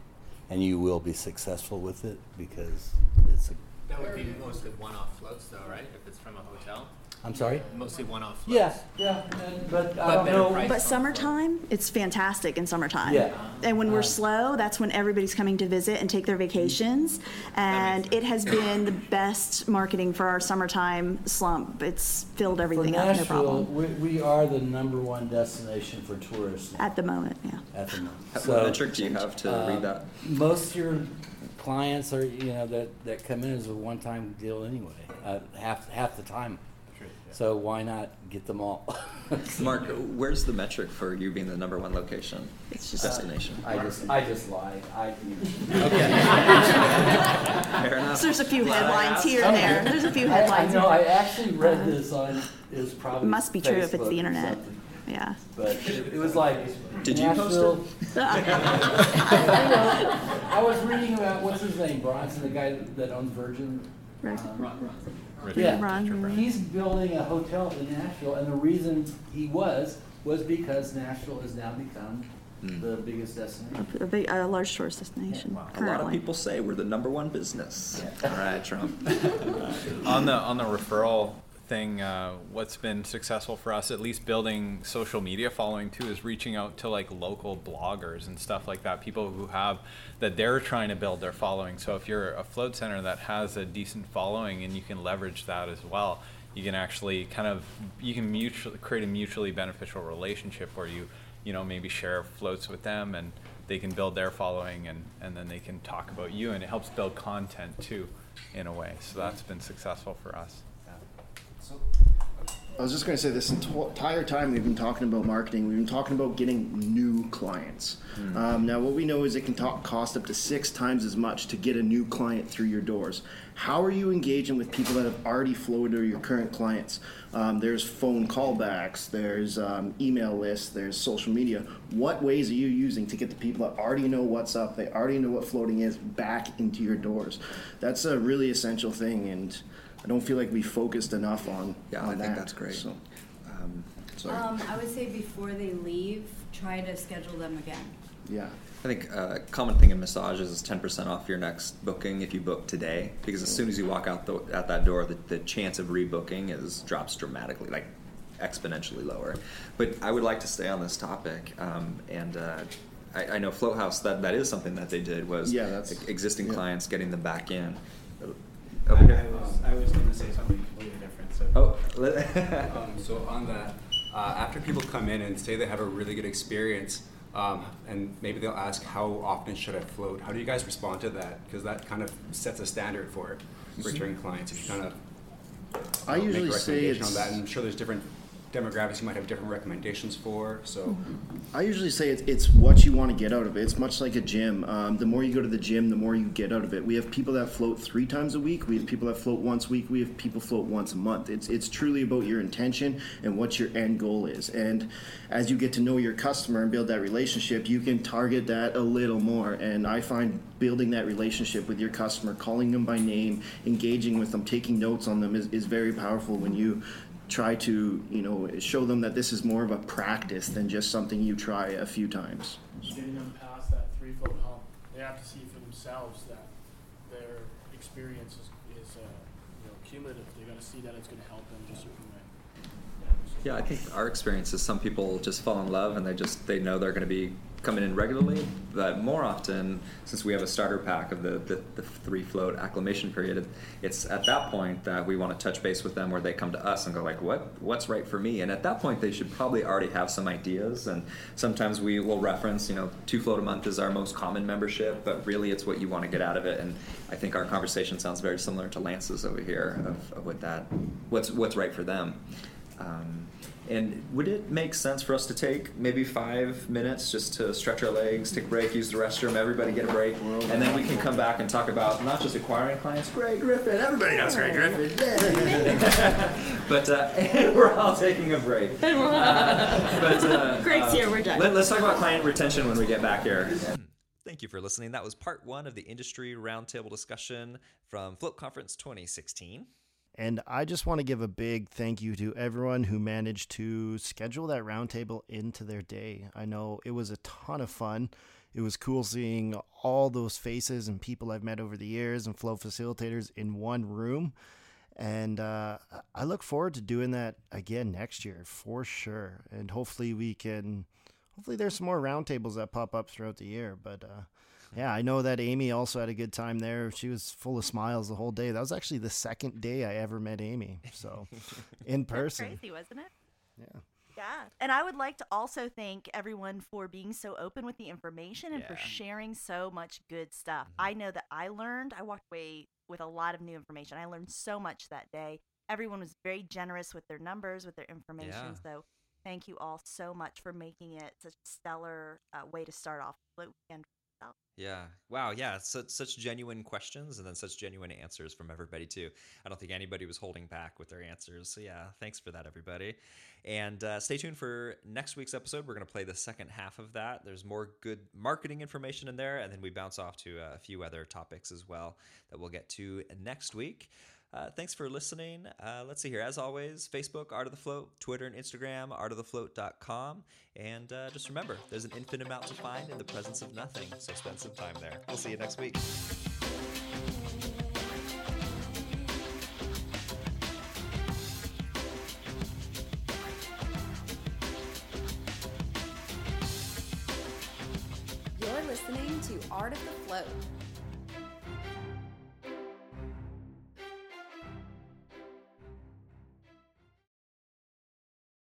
and you will be successful with it because it's a. That would be mostly one-off floats, though, right? If it's from a hotel. I'm sorry. Mostly one-off Yeah, yeah, and- but I don't better know- price But on summertime, it's fantastic in summertime. Yeah. And when we're Um, slow, that's when everybody's coming to visit and take their vacations. And it has been the best marketing for our summertime slump. It's filled For everything up, no Nashville, problem. we, we are the number one destination for tourists At the moment, yeah. at the moment. What So, metric do you have to uh, read that? Most of your clients are, you know, that, that come in as a one-time deal anyway, uh, half, half the time. So why not get them all? <laughs> Mark, where's the metric for you being the number one location? It's just- destination. I just, I just lied. I. <laughs> Fair enough. So there's a few headlines here and there. There's a few headlines. I know, I actually read Uh, this on, it was probably. Must be true if it's Facebook the or internet. something. Yeah. But it, it was like. Did you post Nashville- it? I know. I was reading about, what's his name, Branson, the guy that owns Virgin. Right. Um, Ron, Yeah, Ron. he's building a hotel in Nashville, and the reason he was, was because Nashville has now become hmm. the biggest destination. A, big, a large tourist destination. A lot of currently. people say we're the number one business. All right, Trump. <laughs> on the on the referral thing, uh, what's been successful for us, at least building social media following too, is reaching out to like local bloggers and stuff like that. People who have that they're trying to build their following. So if you're a float center that has a decent following and you can leverage that as well, you can actually kind of you can mutually create a mutually beneficial relationship where you you know maybe share floats with them and they can build their following and and then they can talk about you and it helps build content too in a way. So that's been successful for us. I was just going to say this entire time we've been talking about marketing, we've been talking about getting new clients. Hmm. Um, now, what we know is it can talk, cost up to six times as much to get a new client through your doors. How are you engaging with people that have already flowed or your current clients? Um, there's phone callbacks, there's um, email lists, there's social media. What ways are you using to get the people that already know what's up, they already know what floating is, back into your doors? That's a really essential thing, and I don't feel like we focused enough on, Yeah, on I think that, that's great. so. Um, sorry. Um, I would say before they leave, try to schedule them again. Yeah. I think a common thing in massages is 10% off your next booking if you book today, because as soon as you walk out the, at that door, the, the chance of rebooking is drops dramatically, like exponentially lower. But I would like to stay on this topic, um, and uh, I, I know Float House that that is something that they did was Yeah, that's- existing yeah. clients getting them back in. I, Over here. I was, I was going to say something completely different. So. Oh, um, <laughs> so on that, uh, after people come in and say they have a really good experience, um, and maybe they'll ask how often should I float? How do you guys respond to that? Because that kind of sets a standard for returning clients. If you kind of I make a usually say recommendation on it's- that, and I'm sure there's different demographics you might have different recommendations for. So. I usually say it's, it's what you want to get out of it. It's much like a gym. Um, the more you go to the gym, the more you get out of it. We have people that float three times a week. We have people that float once a week. We have people float once a month. It's it's truly about your intention and what your end goal is. And as you get to know your customer and build that relationship, you can target that a little more. And I find building that relationship with your customer, calling them by name, engaging with them, taking notes on them is, is very powerful when you try to you know show them that this is more of a practice than just something you try a few times. Getting them past that three foot hump, they have to see for themselves that their experience is, is uh, you know, cumulative. They got to see that it's going to help them in a certain way. Yeah, I think our experience is some people just fall in love and they just they know they're going to be coming in regularly. But more often, since we have a starter pack of the, the, the three float acclimation period, it's at that point that we want to touch base with them where they come to us and go like, what what's right for me? And at that point, they should probably already have some ideas. And sometimes we will reference, you know, two float a month is our most common membership, but really it's what you want to get out of it. And I think our conversation sounds very similar to Lance's over here of, of what that what's what's right for them. Um, and would it make sense for us to take maybe five minutes just to stretch our legs, take a break, use the restroom, everybody get a break, and then we can come back and talk about not just acquiring clients, Greg Griffin, everybody knows Greg Griffin, <laughs> but uh, and <laughs> we're all taking a break. <laughs> Uh, but uh, Greg's uh, here, we're done. Let, let's talk about client retention when we get back here. Thank you for listening. That was part one of the industry roundtable discussion from Float Conference 2016. And I just want to give a big thank you to everyone who managed to schedule that roundtable into their day. I know it was a ton of fun. It was cool seeing all those faces and people I've met over the years and flow facilitators in one room. And uh, I look forward to doing that again next year for sure. And hopefully we can, hopefully there's some more roundtables that pop up throughout the year. But uh, yeah, I know that Amy also had a good time there. She was full of smiles the whole day. That was actually the second day I ever met Amy. So <laughs> in person. That's crazy, wasn't it? Yeah. Yeah. And I would like to also thank everyone for being so open with the information and for sharing so much good stuff. I know that I learned, I walked away with a lot of new information. I learned so much that day. everyone was very generous with their numbers, with their information. Yeah. So thank you all so much for making it such a stellar uh, way to start off float weekend. For. Yeah. Wow. Yeah. Such such genuine questions and then such genuine answers from everybody too. I don't think anybody was holding back with their answers. So yeah, thanks for that, everybody. And uh, stay tuned for next week's episode. We're gonna play the second half of that. There's more good marketing information in there, and then we bounce off to a few other topics as well that we'll get to next week. Uh, thanks for listening. Uh, let's see here. As always, Facebook, Art of the Float, Twitter and Instagram, artofthefloat.com. And uh, just remember, there's an infinite amount to find in the presence of nothing. So spend some time there. We'll see you next week. You're listening to Art of the Float,